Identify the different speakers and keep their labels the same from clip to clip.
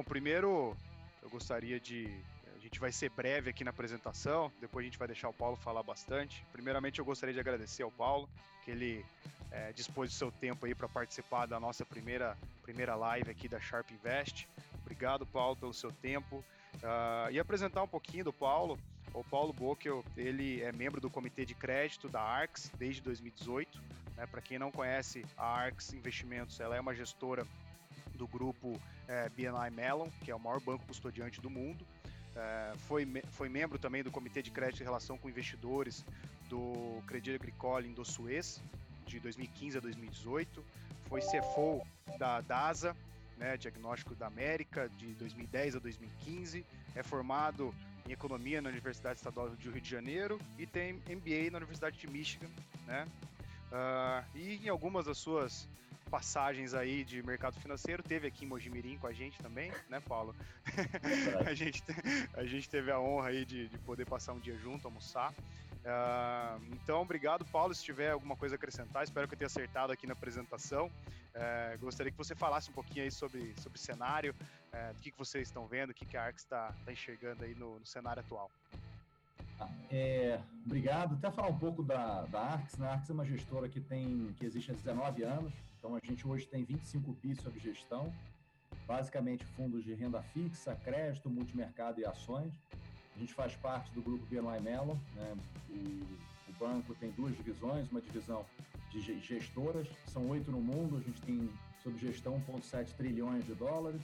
Speaker 1: Bom, primeiro eu gostaria de. A gente vai ser breve aqui na apresentação, depois a gente vai deixar o Paulo falar bastante. Primeiramente, eu gostaria de agradecer ao Paulo, que ele é, dispôs do seu tempo aí para participar da nossa primeira, primeira live aqui da Sharp Invest. Obrigado, Paulo, pelo seu tempo. Uh, e apresentar um pouquinho do Paulo. O Paulo Bockel, ele é membro do Comitê de Crédito da ARCS desde 2018. Né? Para quem não conhece, a ARCS Investimentos ela é uma gestora do grupo é, BNI Mellon, que é o maior banco custodiante do mundo. É, foi, foi membro também do Comitê de Crédito em Relação com Investidores do Crédit Agricole Indosuez, de 2015 a 2018. Foi CFO da DASA, né, Diagnóstico da América, de 2010 a 2015. É formado em Economia na Universidade Estadual do Rio de Janeiro e tem MBA na Universidade de Michigan, né? Uh, e em algumas das suas passagens aí de mercado financeiro, teve aqui em Mojimirim com a gente também, né, Paulo? a, gente, a gente teve a honra aí de, de poder passar um dia junto, almoçar. Uh, então, obrigado, Paulo. Se tiver alguma coisa a acrescentar, espero que eu tenha acertado aqui na apresentação. Uh, gostaria que você falasse um pouquinho aí sobre, sobre o cenário, uh, do que, que vocês estão vendo, o que, que a Arx está tá enxergando aí no, no cenário atual.
Speaker 2: É, obrigado. Até falar um pouco da, da Arx. Né? A Arx é uma gestora que tem que existe há 19 anos. Então, a gente hoje tem 25 PIs sob gestão, basicamente fundos de renda fixa, crédito, multimercado e ações. A gente faz parte do grupo BNY Mellon. Né? O, o, banco tem duas divisões, uma divisão de gestoras, são oito no mundo, a gente tem sob gestão 1,7 trilhões de dólares,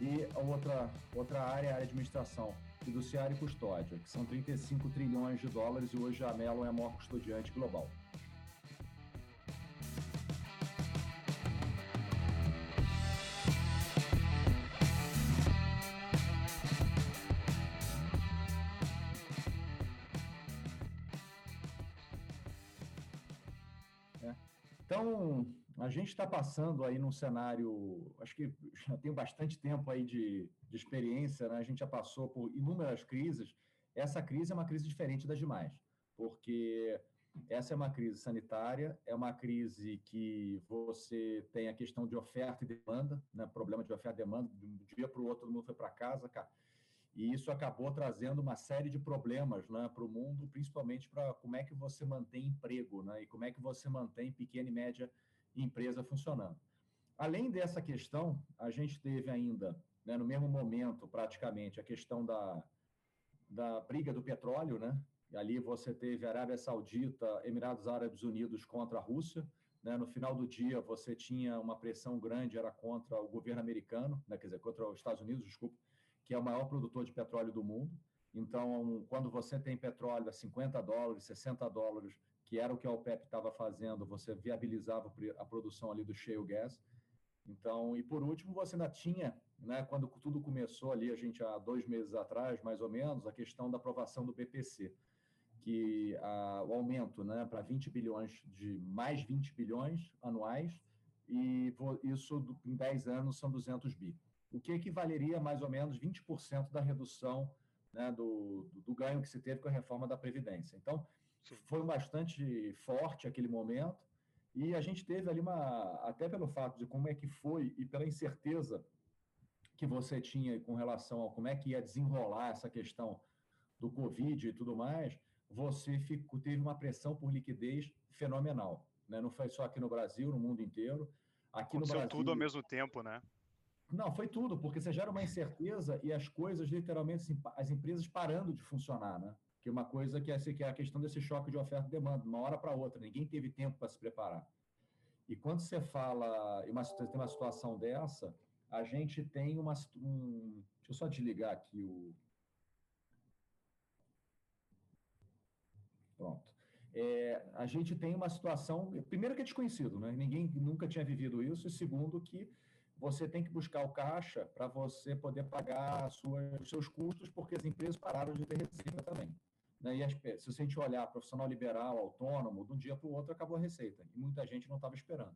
Speaker 2: e a outra, outra área é a administração fiduciária e custódia, que são 35 trilhões de dólares e hoje a Mellon é a maior custodiante global. Então, a gente está passando aí num cenário, acho que já tem bastante tempo aí de, de experiência, né? a gente já passou por inúmeras crises. Essa crise é uma crise diferente das demais, porque essa é uma crise sanitária, é uma crise que você tem a questão de oferta e demanda, né? problema de oferta e demanda, de um dia para o outro todo mundo foi para casa, cara. E isso acabou trazendo uma série de problemas né, para o mundo, principalmente para como é que você mantém emprego né, e como é que você mantém pequena e média empresa funcionando. Além dessa questão, a gente teve ainda, né, no mesmo momento, praticamente, a questão da, da briga do petróleo, né? E ali você teve Arábia Saudita, Emirados Árabes Unidos contra a Rússia. Né? No final do dia, você tinha uma pressão grande, era contra o governo americano, né? quer dizer, contra os Estados Unidos, desculpa, que é o maior produtor de petróleo do mundo. Então, quando você tem petróleo a 50 dólares, 60 dólares, que era o que a OPEP estava fazendo, você viabilizava a produção ali do shale gas. Então, e por último, você ainda tinha, né, quando tudo começou ali, a gente há dois meses atrás, mais ou menos, a questão da aprovação do BPC, que a, o aumento né, para 20 bilhões, de mais 20 bilhões anuais, e isso em 10 anos são 200 bi. O que equivaleria mais ou menos 20% da redução né, do, do, do ganho que se teve com a reforma da Previdência. Então, foi bastante forte aquele momento. E a gente teve ali uma, até pelo fato de como é que foi e pela incerteza que você tinha com relação a como é que ia desenrolar essa questão do Covid e tudo mais, você ficou, teve uma pressão por liquidez fenomenal. Né? Não foi só aqui no Brasil, no mundo inteiro. Aqui
Speaker 1: Aconteceu
Speaker 2: no Brasil,
Speaker 1: tudo ao mesmo tempo, né?
Speaker 2: Não, foi tudo, porque você gera uma incerteza e as coisas, literalmente, assim, as empresas parando de funcionar, né? que uma coisa que é, que é a questão desse choque de oferta e demanda, de uma hora para outra, ninguém teve tempo para se preparar. E quando você fala, e uma, tem uma situação dessa, a gente tem uma. Um, deixa eu só desligar aqui o. Pronto. É, a gente tem uma situação, primeiro que é desconhecido, né? ninguém nunca tinha vivido isso, e segundo que você tem que buscar o caixa para você poder pagar os seus custos, porque as empresas pararam de ter receita também. Né? E as, se a gente olhar profissional liberal, autônomo, de um dia para o outro acabou a receita. E muita gente não estava esperando.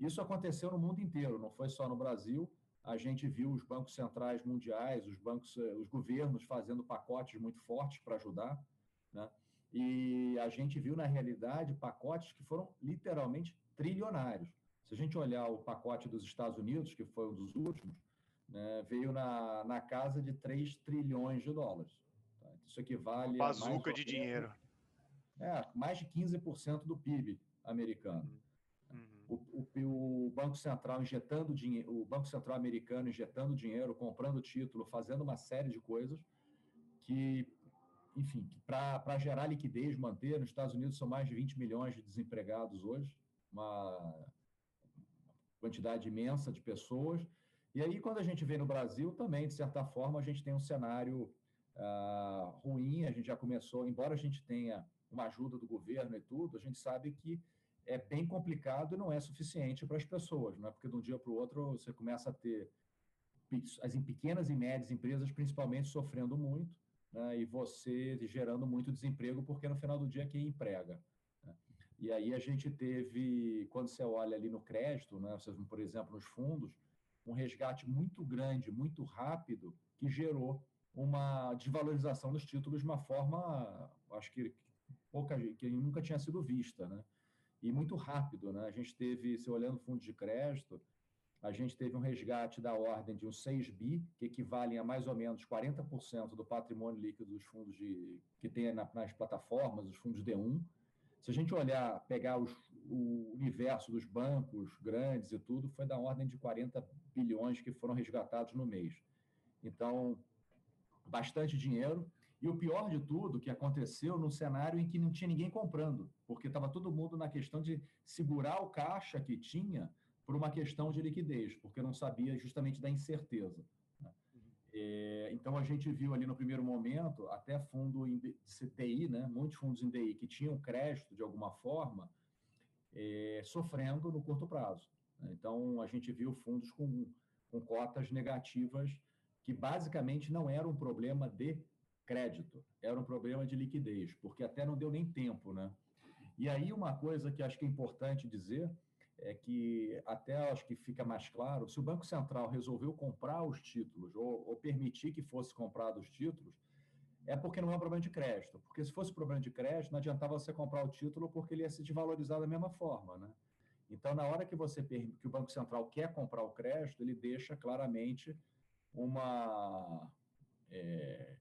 Speaker 2: Isso aconteceu no mundo inteiro, não foi só no Brasil. A gente viu os bancos centrais mundiais, os bancos, os governos fazendo pacotes muito fortes para ajudar, né? E a gente viu na realidade pacotes que foram literalmente trilionários. Se a gente olhar o pacote dos Estados Unidos, que foi um dos últimos, né, veio na, na casa de 3 trilhões de dólares. Tá? Isso equivale
Speaker 1: bazuca de dinheiro.
Speaker 2: É, mais de 15% do PIB americano. Uhum. O, o, o, Banco Central injetando dinheiro, o Banco Central americano injetando dinheiro, comprando título, fazendo uma série de coisas que, enfim, para gerar liquidez, manter. Nos Estados Unidos são mais de 20 milhões de desempregados hoje, uma quantidade imensa de pessoas. E aí, quando a gente vê no Brasil, também, de certa forma, a gente tem um cenário uh, ruim. A gente já começou, embora a gente tenha uma ajuda do governo e tudo, a gente sabe que é bem complicado e não é suficiente para as pessoas, não é porque de um dia para o outro você começa a ter as pequenas e médias empresas principalmente sofrendo muito né, e você gerando muito desemprego porque no final do dia quem emprega. E aí a gente teve, quando você olha ali no crédito, né, por exemplo, nos fundos, um resgate muito grande, muito rápido, que gerou uma desvalorização dos títulos de uma forma, acho que pouca que nunca tinha sido vista, né? E muito rápido, né? A gente teve, se olhando fundos de crédito, a gente teve um resgate da ordem de uns 6 bi, que equivalem a mais ou menos 40% do patrimônio líquido dos fundos de, que tem na, nas plataformas, os fundos D1. Se a gente olhar, pegar os, o universo dos bancos grandes e tudo, foi da ordem de 40 bilhões que foram resgatados no mês. Então, bastante dinheiro. E o pior de tudo, que aconteceu num cenário em que não tinha ninguém comprando, porque estava todo mundo na questão de segurar o caixa que tinha por uma questão de liquidez, porque não sabia justamente da incerteza. É, então a gente viu ali no primeiro momento até fundo em CTI, né, muitos fundos em DI que tinham crédito de alguma forma, é, sofrendo no curto prazo. Né? Então a gente viu fundos com, com cotas negativas que basicamente não era um problema de crédito, era um problema de liquidez, porque até não deu nem tempo, né? E aí uma coisa que acho que é importante dizer é que até acho que fica mais claro, se o Banco Central resolveu comprar os títulos ou, ou permitir que fosse comprado os títulos, é porque não é um problema de crédito. Porque se fosse problema de crédito, não adiantava você comprar o título porque ele ia se desvalorizar da mesma forma, né? Então, na hora que você que o Banco Central quer comprar o crédito, ele deixa claramente uma é,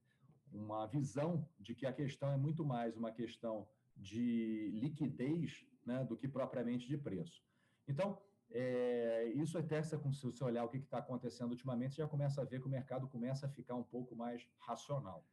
Speaker 2: uma visão de que a questão é muito mais uma questão de liquidez né, do que propriamente de preço. Então, é, isso até se você olhar o que está acontecendo ultimamente, você já começa a ver que o mercado começa a ficar um pouco mais racional.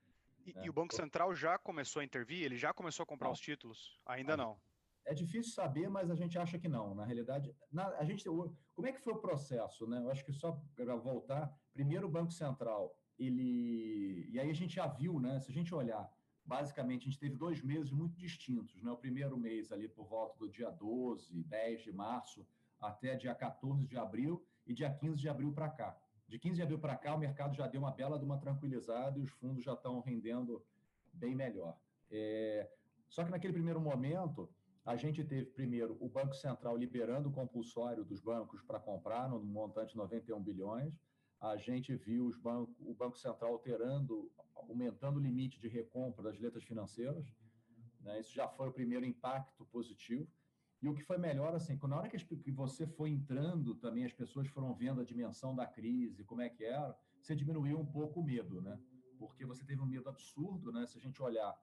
Speaker 1: E, né? e o Banco Central já começou a intervir? Ele já começou a comprar não. os títulos? Ainda não.
Speaker 2: É difícil saber, mas a gente acha que não. Na realidade, na, a gente, como é que foi o processo? Né? Eu acho que só para voltar, primeiro o Banco Central ele. E aí a gente já viu, né? Se a gente olhar, basicamente a gente teve dois meses muito distintos, né? O primeiro mês ali por volta do dia 12, 10 de março, até dia 14 de abril, e dia 15 de abril para cá. De 15 de abril para cá, o mercado já deu uma bela de uma tranquilizada e os fundos já estão rendendo bem melhor. É... Só que naquele primeiro momento, a gente teve primeiro o Banco Central liberando o compulsório dos bancos para comprar, no montante de 91 bilhões a gente viu banco, o Banco Central alterando, aumentando o limite de recompra das letras financeiras. Né? Isso já foi o primeiro impacto positivo. E o que foi melhor, assim, na hora que você foi entrando também, as pessoas foram vendo a dimensão da crise, como é que era, você diminuiu um pouco o medo, né? Porque você teve um medo absurdo, né? Se a gente olhar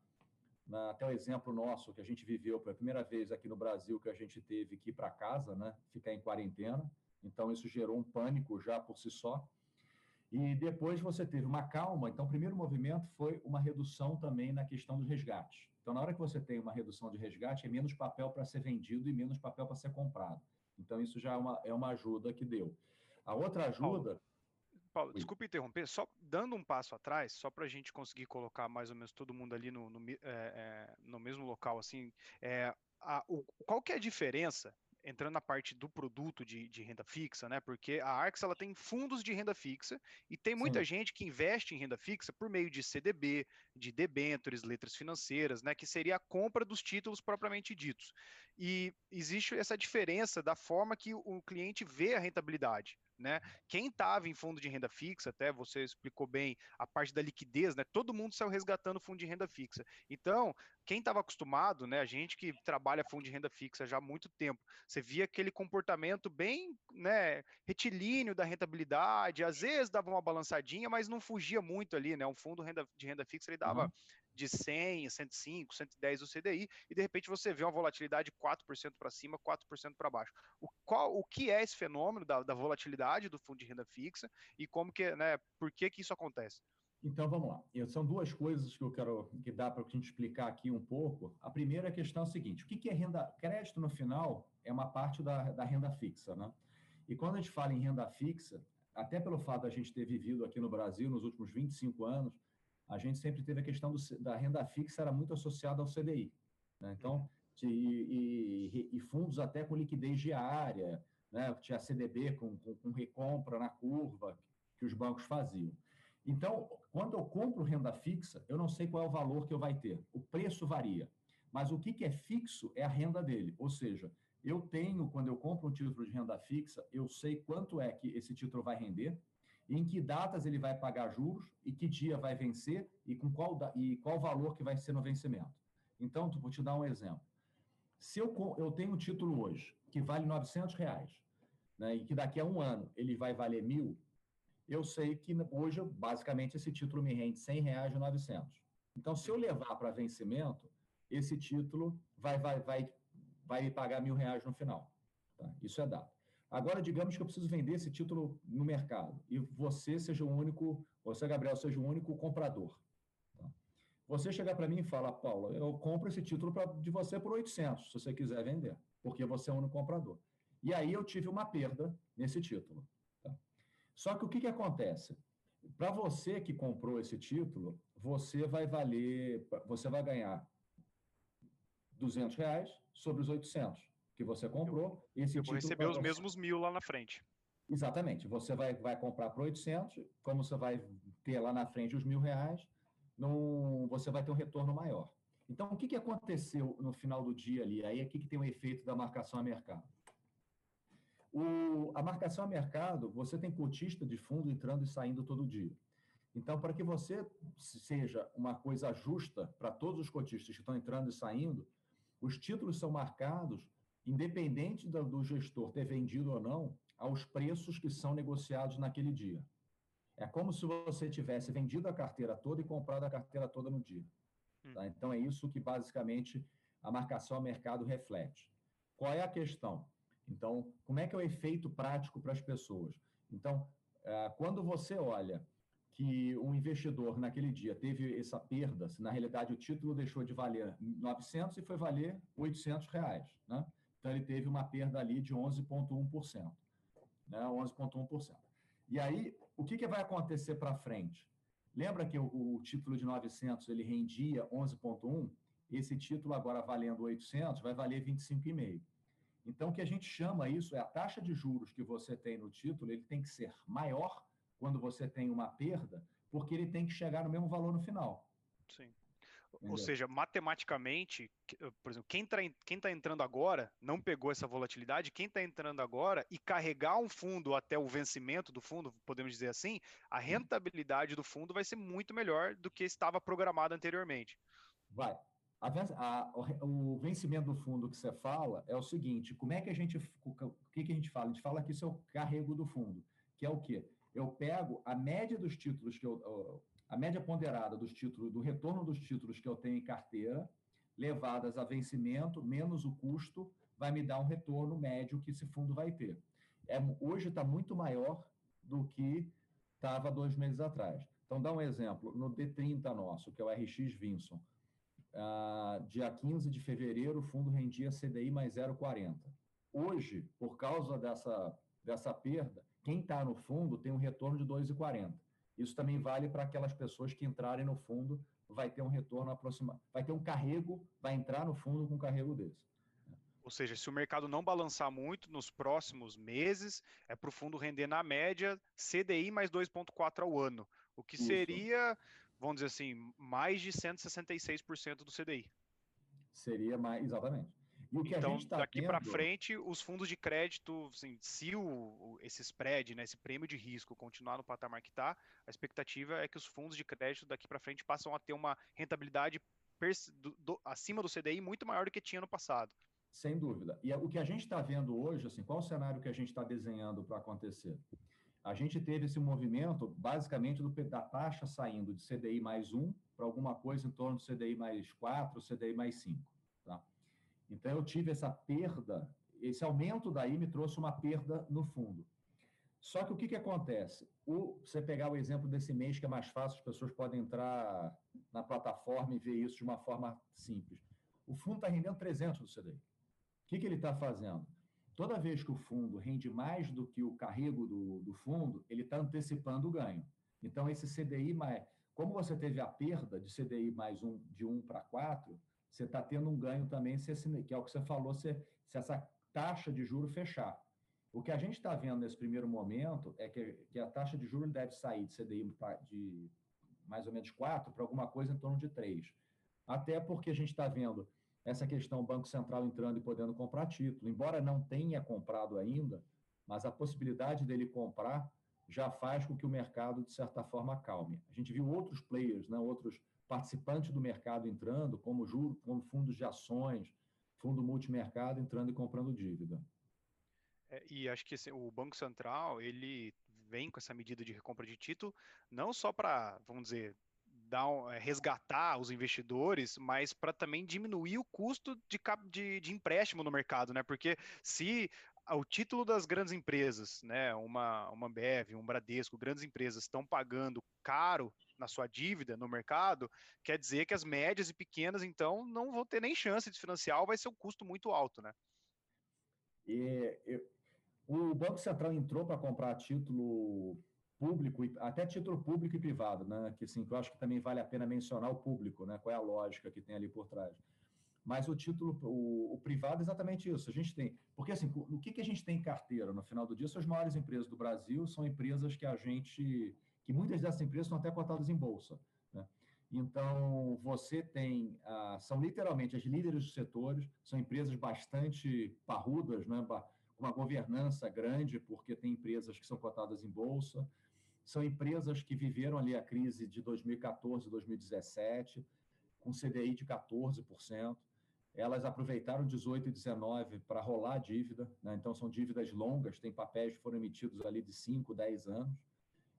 Speaker 2: na, até o exemplo nosso que a gente viveu pela primeira vez aqui no Brasil, que a gente teve que ir para casa, né? Ficar em quarentena. Então, isso gerou um pânico já por si só. E depois você teve uma calma. Então, o primeiro movimento foi uma redução também na questão dos resgates. Então, na hora que você tem uma redução de resgate, é menos papel para ser vendido e menos papel para ser comprado. Então, isso já é uma, é uma ajuda que deu. A outra ajuda.
Speaker 1: Paulo, Paulo desculpe interromper, só dando um passo atrás, só para a gente conseguir colocar mais ou menos todo mundo ali no, no, é, é, no mesmo local, assim, é, a, o, qual que é a diferença entrando na parte do produto de, de, renda fixa, né? Porque a Arx ela tem fundos de renda fixa e tem muita Sim. gente que investe em renda fixa por meio de CDB, de debêntures, letras financeiras, né? Que seria a compra dos títulos propriamente ditos. E existe essa diferença da forma que o cliente vê a rentabilidade. Né? Quem estava em fundo de renda fixa, até você explicou bem a parte da liquidez, né? Todo mundo saiu resgatando fundo de renda fixa. Então, quem estava acostumado, né? A gente que trabalha fundo de renda fixa já há muito tempo, você via aquele comportamento bem, né? Retilíneo da rentabilidade, às vezes dava uma balançadinha, mas não fugia muito ali, né? Um fundo de renda fixa ele dava uhum de 100, 105, 110 do CDI, e de repente você vê uma volatilidade 4% para cima, 4% para baixo. O, qual, o que é esse fenômeno da, da, volatilidade do fundo de renda fixa e como que, né, por que que isso acontece?
Speaker 2: Então vamos lá. São duas coisas que eu quero que dá para a gente explicar aqui um pouco. A primeira questão é a seguinte: o que, que é renda? Crédito no final é uma parte da, da renda fixa, né? E quando a gente fala em renda fixa, até pelo fato da gente ter vivido aqui no Brasil nos últimos 25 anos, a gente sempre teve a questão do, da renda fixa, era muito associada ao CDI. Né? Então, de, e, e, fundos até com liquidez diária, né? tinha CDB com, com, com, recompra na curva que os bancos faziam. Então, quando eu compro renda fixa, eu não sei qual é o valor que eu vai ter. O preço varia. Mas o que, que é fixo é a renda dele. Ou seja, eu tenho, quando eu compro um título de renda fixa, eu sei quanto é que esse título vai render, em que datas ele vai pagar juros e que dia vai vencer e com qual, e qual valor que vai ser no vencimento. Então, vou te dar um exemplo. Se eu, eu tenho um título hoje que vale 900 reais, né, e que daqui a um ano ele vai valer mil, eu sei que hoje, basicamente, esse título me rende 100 reais de 900. Então, se eu levar para vencimento, esse título vai, vai, vai, vai me pagar mil reais no final. Tá? Isso é dado. Agora, digamos que eu preciso vender esse título no mercado e você seja o único, você, Gabriel, seja o único comprador. Tá? Você chegar para mim e falar, Paulo, eu compro esse título pra, de você por 800, se você quiser vender, porque você é o único comprador. E aí eu tive uma perda nesse título. Tá? Só que o que, que acontece? Para você que comprou esse título, você vai valer, você vai ganhar 200 reais sobre os 800 que você comprou.
Speaker 1: Esse eu vou receber os mesmos mil lá na frente.
Speaker 2: Exatamente. Você vai, vai comprar por 800, como você vai ter lá na frente os mil reais, no, você vai ter um retorno maior. Então, o que, que aconteceu no final do dia ali? Aí aqui que tem o efeito da marcação a mercado. O, a marcação a mercado, você tem cotista de fundo entrando e saindo todo dia. Então, para que você seja uma coisa justa para todos os cotistas que estão entrando e saindo, os títulos são marcados independente do, do gestor ter vendido ou não, aos preços que são negociados naquele dia. É como se você tivesse vendido a carteira toda e comprado a carteira toda no dia. Hum. Tá? Então, é isso que basicamente a marcação a mercado reflete. Qual é a questão? Então, como é que é o efeito prático para as pessoas? Então, é, quando você olha que um investidor naquele dia teve essa perda, se na realidade o título deixou de valer 900 e foi valer 800 reais, né? Então, ele teve uma perda ali de 11,1%. Né? 11,1%. E aí, o que, que vai acontecer para frente? Lembra que o, o, título de 900 ele rendia 11,1? Esse título, agora valendo 800, vai valer 25,5. Então, o que a gente chama isso é a taxa de juros que você tem no título, ele tem que ser maior quando você tem uma perda, porque ele tem que chegar no mesmo valor no final.
Speaker 1: Sim. Ou seja, matematicamente, por exemplo, quem está quem tá entrando agora não pegou essa volatilidade, quem está entrando agora e carregar um fundo até o vencimento do fundo, podemos dizer assim, a hum. rentabilidade do fundo vai ser muito melhor do que estava programado anteriormente.
Speaker 2: Vai. A, a, o, o vencimento do fundo que você fala é o seguinte: como é que a gente. O que, que a gente fala? A gente fala que isso é o carrego do fundo, que é o quê? Eu pego a média dos títulos que eu a média ponderada dos títulos, do retorno dos títulos que eu tenho em carteira, levadas a vencimento, menos o custo, vai me dar um retorno médio que esse fundo vai ter. É, hoje está muito maior do que estava dois meses atrás. Então, dá um exemplo. No D30 nosso, que é o RX Vinson, uh, dia 15 de fevereiro, o fundo rendia CDI mais 0,40. Hoje, por causa dessa, dessa perda, quem está no fundo tem um retorno de 2,40. Isso também vale para aquelas pessoas que entrarem no fundo, vai ter um retorno aproximado, vai ter um carrego, vai entrar no fundo com um carrego desse.
Speaker 1: Ou seja, se o mercado não balançar muito nos próximos meses, é para o fundo render na média CDI mais 2,4 ao ano, o que Isso. seria, vamos dizer assim, mais de 166% do CDI.
Speaker 2: Seria mais, exatamente.
Speaker 1: Então, tá daqui para frente, os fundos de crédito, assim, se o, esse spread, né, esse prêmio de risco continuar no patamar que está, a expectativa é que os fundos de crédito daqui para frente passam a ter uma rentabilidade do, do, acima do CDI muito maior do que tinha no passado.
Speaker 2: Sem dúvida. E o que a gente está vendo hoje, assim, qual o cenário que a gente está desenhando para acontecer? A gente teve esse movimento, basicamente, do, da taxa saindo de CDI mais 1 para alguma coisa em torno do CDI mais 4, CDI mais 5. Tá? Então, eu tive essa perda, esse aumento daí me trouxe uma perda no fundo. Só que o que, que acontece? O, você pegar o exemplo desse mês, que é mais fácil, as pessoas podem entrar na plataforma e ver isso de uma forma simples. O fundo está rendendo 300 do CDI. O que, que ele está fazendo? Toda vez que o fundo rende mais do que o carrego do, do fundo, ele está antecipando o ganho. Então, esse CDI, mais, como você teve a perda de CDI mais um, de 1 para 4, você está tendo um ganho também, se esse, que é o que você falou, se, se essa taxa de juro fechar. O que a gente está vendo nesse primeiro momento é que, que, a taxa de juros deve sair de CDI de mais ou menos 4 para alguma coisa em torno de 3. Até porque a gente está vendo essa questão Banco Central entrando e podendo comprar título. Embora não tenha comprado ainda, mas a possibilidade dele comprar já faz com que o mercado, de certa forma, acalme. A gente viu outros players, né, outros participantes do mercado entrando, como, juros, como fundos de ações, fundo multimercado entrando e comprando dívida.
Speaker 1: É, e acho que assim, o Banco Central ele vem com essa medida de recompra de título não só para, vamos dizer, dar um, é, resgatar os investidores, mas para também diminuir o custo de, de, de, empréstimo no mercado, né? Porque se o título das grandes empresas, né, uma, uma Bev, um Bradesco, grandes empresas estão pagando caro na sua dívida no mercado, quer dizer que as médias e pequenas, então, não vão ter nem chance de financiar, vai ser um custo muito alto, né?
Speaker 2: E, o Banco Central entrou para comprar título público, até título público e privado, né? Que sim, que eu acho que também vale a pena mencionar o público, né? Qual é a lógica que tem ali por trás. Mas o título, o, o privado é exatamente isso. A gente tem, porque assim, o que, que a gente tem em carteira no final do dia? São as maiores empresas do Brasil, são empresas que a gente que muitas dessas empresas estão até cotadas em bolsa. Né? Então, você tem, ah, são literalmente as líderes dos setores, são empresas bastante parrudas, né? uma governança grande, porque tem empresas que são cotadas em bolsa, são empresas que viveram ali a crise de 2014, 2017, com CDI de 14%. Elas aproveitaram 18 e 19 para rolar a dívida, né? então são dívidas longas, tem papéis que foram emitidos ali de 5, 10 anos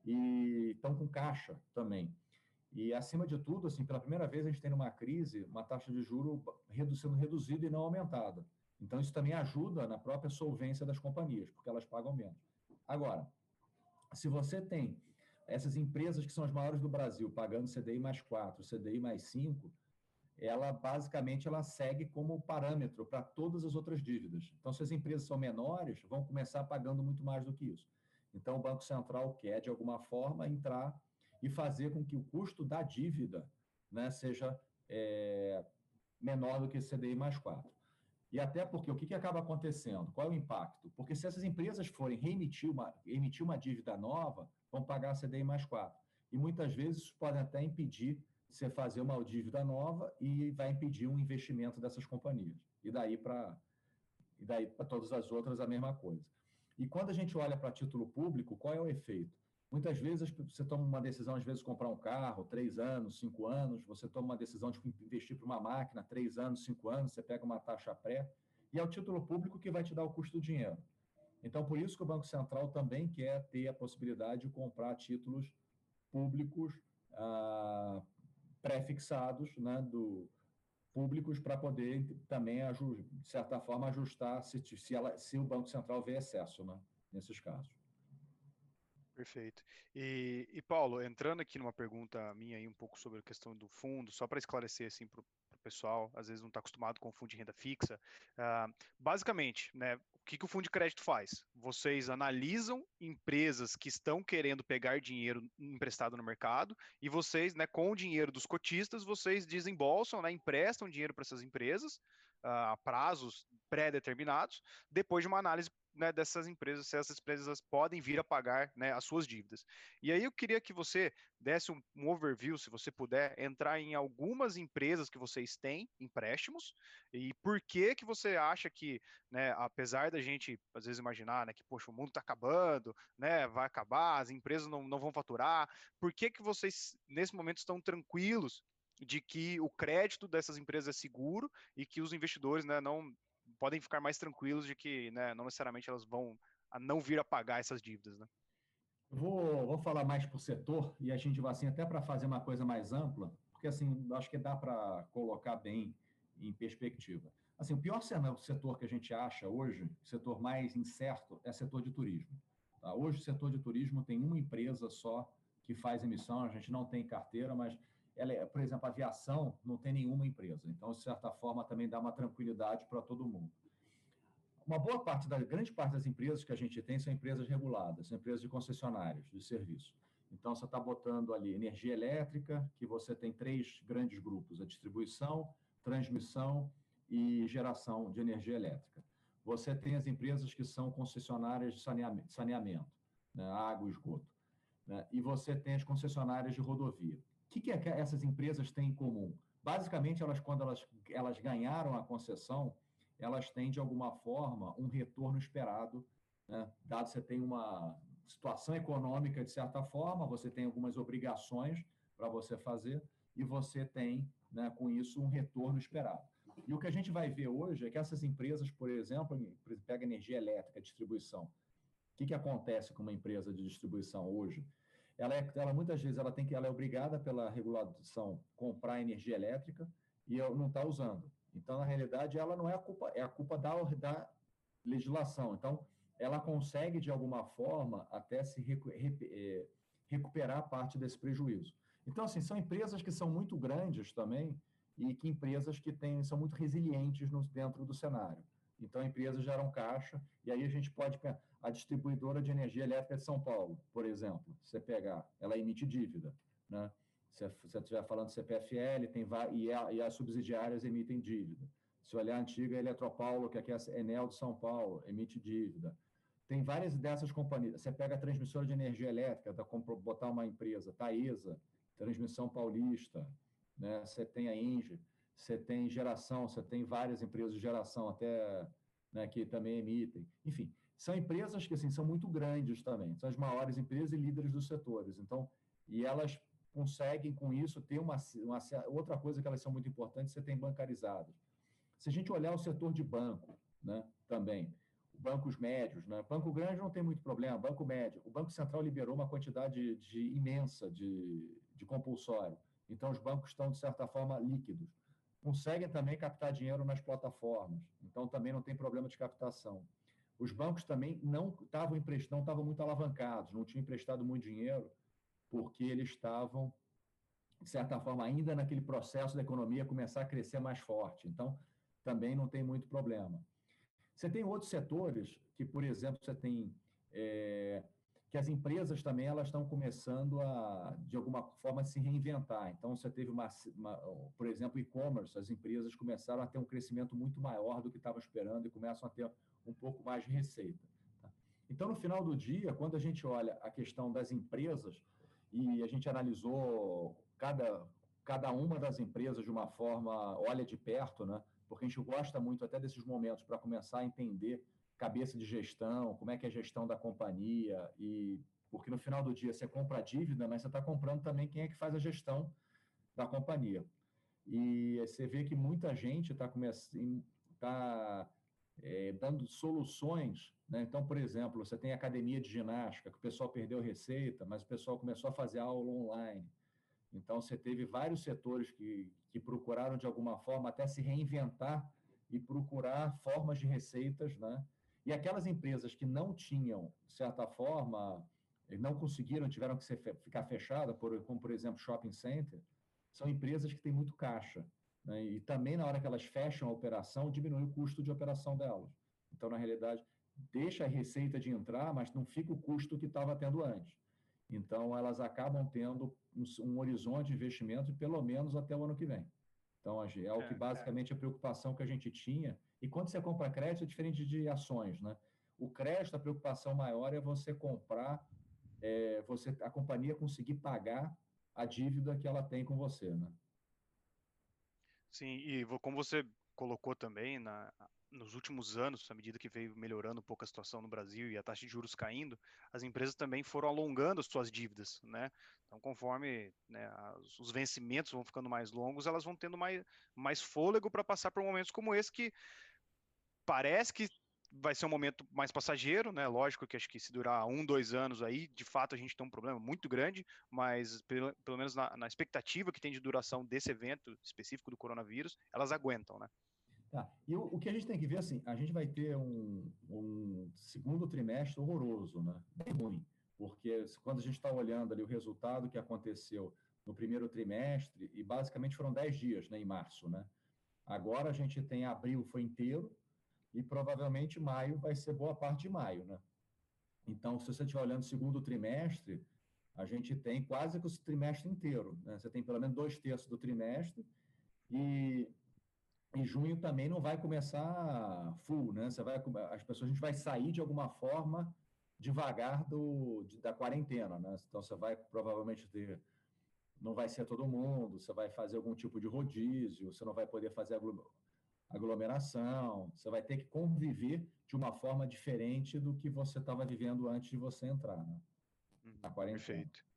Speaker 2: e estão com caixa também. E, acima de tudo, assim, pela primeira vez a gente tem numa crise uma taxa de juro sendo reduzida e não aumentada. Então, isso também ajuda na própria solvência das companhias, porque elas pagam menos. Agora, se você tem essas empresas que são as maiores do Brasil pagando CDI mais 4, CDI mais 5, ela basicamente ela segue como parâmetro para todas as outras dívidas. Então, se as empresas são menores, vão começar pagando muito mais do que isso. Então, o Banco Central quer, de alguma forma, entrar e fazer com que o custo da dívida né, seja é, menor do que CDI mais 4. E até porque o que, que acaba acontecendo? Qual é o impacto? Porque se essas empresas forem reemitir uma, emitir uma dívida nova, vão pagar CDI mais 4. E muitas vezes isso pode até impedir você fazer uma dívida nova e vai impedir um investimento dessas companhias. E daí para e daí para todas as outras a mesma coisa. E quando a gente olha para título público, qual é o efeito? Muitas vezes você toma uma decisão, às vezes, comprar um carro, três anos, cinco anos, você toma uma decisão de investir para uma máquina, três anos, cinco anos, você pega uma taxa pré, e é o título público que vai te dar o custo do dinheiro. Então, por isso que o Banco Central também quer ter a possibilidade de comprar títulos públicos ah, pré-fixados, né, do, públicos para poder também, de certa forma, ajustar se, se, ela, se o Banco Central vê excesso né, nesses casos.
Speaker 1: Perfeito. E, e, Paulo, entrando aqui numa pergunta minha aí um pouco sobre a questão do fundo, só para esclarecer assim para o pessoal, às vezes não está acostumado com fundo de renda fixa. Uh, basicamente, né, o que, que o fundo de crédito faz? Vocês analisam empresas que estão querendo pegar dinheiro emprestado no mercado e vocês, né, com o dinheiro dos cotistas, vocês desembolsam, né, emprestam dinheiro para essas empresas a uh, prazos pré-determinados, depois de uma análise né, dessas empresas, se essas empresas podem vir a pagar né, as suas dívidas. E aí eu queria que você desse um, um, overview, se você puder, entrar em algumas empresas que vocês têm empréstimos e por que que você acha que, né, apesar da gente às vezes imaginar, né, que poxa, o mundo está acabando, né, vai acabar, as empresas não, não vão faturar, por que que vocês nesse momento estão tranquilos de que o crédito dessas empresas é seguro e que os investidores né, não podem ficar mais tranquilos de que né, não necessariamente elas vão não vir a pagar essas dívidas. Né?
Speaker 2: Vou, vou falar mais por setor e a gente vai assim até para fazer uma coisa mais ampla, porque assim acho que dá para colocar bem em perspectiva. Assim, o pior setor que a gente acha hoje, o setor mais incerto, é o setor de turismo. Tá? Hoje o setor de turismo tem uma empresa só que faz emissão, a gente não tem carteira, mas ela é, por exemplo, a aviação não tem nenhuma empresa. Então, de certa forma, também dá uma tranquilidade para todo mundo. Uma boa parte, da grande parte das empresas que a gente tem são empresas reguladas, são empresas de concessionários de serviço. Então, você está botando ali energia elétrica, que você tem três grandes grupos: a distribuição, transmissão e geração de energia elétrica. Você tem as empresas que são concessionárias de saneamento, saneamento né, água e esgoto. Né, e você tem as concessionárias de rodovia. Que, que essas empresas têm em comum? Basicamente, elas, quando elas, elas ganharam a concessão, elas têm, de alguma forma, um retorno esperado, né? dado você tem uma situação econômica, de certa forma, você tem algumas obrigações para você fazer, e você tem, né, com isso, um retorno esperado. E o que a gente vai ver hoje é que essas empresas, por exemplo, pega energia elétrica, distribuição. O que, que acontece com uma empresa de distribuição hoje? Ela, é, ela muitas vezes ela tem que ela é obrigada pela regulação comprar energia elétrica e não está usando. Então, na realidade, ela não é a culpa, é a culpa da, da legislação. Então, ela consegue, de alguma forma, até se recu é, recuperar parte desse prejuízo. Então, assim, são empresas que são muito grandes também e que empresas que têm, são muito resilientes no, dentro do cenário. Então, a empresa gera um caixa, e aí a gente pode a distribuidora de energia elétrica de São Paulo, por exemplo, você pegar, ela emite dívida, né? Se você estiver falando CPFL, tem e, a, e as subsidiárias emitem dívida. Se olhar a antiga Eletropaulo, que aqui é a Enel de São Paulo, emite dívida. Tem várias dessas companhias. Você pega a transmissora de energia elétrica, como botar uma empresa, Taesa, Transmissão Paulista, né? você tem a Inge, você tem geração, você tem várias empresas de geração até né, que também emitem. Enfim, são empresas que assim, são muito grandes também, são as maiores empresas e líderes dos setores. Então, e elas conseguem com isso ter uma, uma outra coisa que elas são muito importantes, você tem bancarizadas. Se a gente olhar o setor de banco, né, também, bancos médios, né? Banco grande não tem muito problema, banco médio. O Banco Central liberou uma quantidade de, imensa de, de compulsório. Então, os bancos estão, de certa forma, líquidos. Conseguem também captar dinheiro nas plataformas. Então, também não tem problema de captação. Os bancos também não estavam emprestando, estavam muito alavancados, não tinham emprestado muito dinheiro, porque eles estavam, de certa forma, ainda naquele processo da economia começar a crescer mais forte. Então, também não tem muito problema. Você tem outros setores que, por exemplo, você tem é, que as empresas também elas estão começando a, de alguma forma, se reinventar. Então, você teve uma, uma por exemplo, e-commerce, as empresas começaram a ter um crescimento muito maior do que estavam esperando e começam a ter um pouco mais de receita. Tá? Então, no final do dia, quando a gente olha a questão das empresas e a gente analisou cada, cada uma das empresas de uma forma, olha de perto, né? porque a gente gosta muito até desses momentos para começar a entender cabeça de gestão, como é que é a gestão da companhia, e porque no final do dia você compra a dívida, mas você está comprando também quem é que faz a gestão da companhia. E você vê que muita gente está tá, é, dando soluções. Né? Então, por exemplo, você tem academia de ginástica, que o pessoal perdeu receita, mas o pessoal começou a fazer aula online. Então, você teve vários setores que, que procuraram, de alguma forma, até se reinventar e procurar formas de receitas, né? E aquelas empresas que não tinham, de certa forma, não conseguiram, tiveram que ser, ficar fechadas, por, como por exemplo shopping center, são empresas que têm muito caixa. Né? E também na hora que elas fecham a operação, diminui o custo de operação delas. Então, na realidade, deixa a receita de entrar, mas não fica o custo que estava tendo antes. Então, elas acabam tendo um, um horizonte de investimento de pelo menos até o ano que vem. Então, é o que é, é. basicamente a preocupação que a gente tinha. E quando você compra crédito, é diferente de ações, né? O crédito, a preocupação maior é você comprar, é, você, a companhia conseguir pagar a dívida que ela tem com você, né?
Speaker 1: Sim, e como você colocou também na, nos últimos anos, à medida que veio melhorando um pouco a situação no Brasil e a taxa de juros caindo, as empresas também foram alongando as suas dívidas, né? Então, conforme né, os vencimentos vão ficando mais longos, elas vão tendo mais, mais fôlego para passar por momentos como esse que parece que vai ser um momento mais passageiro, né? Lógico que acho que se durar um, dois anos aí, de fato a gente tem um problema muito grande, mas pelo, pelo menos na, na expectativa que tem de duração desse evento específico do coronavírus, elas aguentam, né?
Speaker 2: Tá. E o, o, que a gente tem que ver, assim, a gente vai ter um, um segundo trimestre horroroso, né? Bem ruim, porque quando a gente está olhando ali o resultado que aconteceu no primeiro trimestre, e basicamente foram 10 dias, né, em março, né? Agora a gente tem abril foi inteiro e provavelmente maio vai ser boa parte de maio, né? Então, se você estiver olhando o segundo trimestre, a gente tem quase que o trimestre inteiro, né? Você tem pelo menos dois terços do trimestre e em junho também não vai começar full, né? Você vai, as pessoas, a gente vai sair de alguma forma devagar do, de, da quarentena, né? Então você vai provavelmente ter, não vai ser todo mundo, você vai fazer algum tipo de rodízio, você não vai poder fazer aglomeração, você vai ter que conviver de uma forma diferente do que você estava vivendo antes de você entrar, né?
Speaker 1: Na quarentena. Perfeito.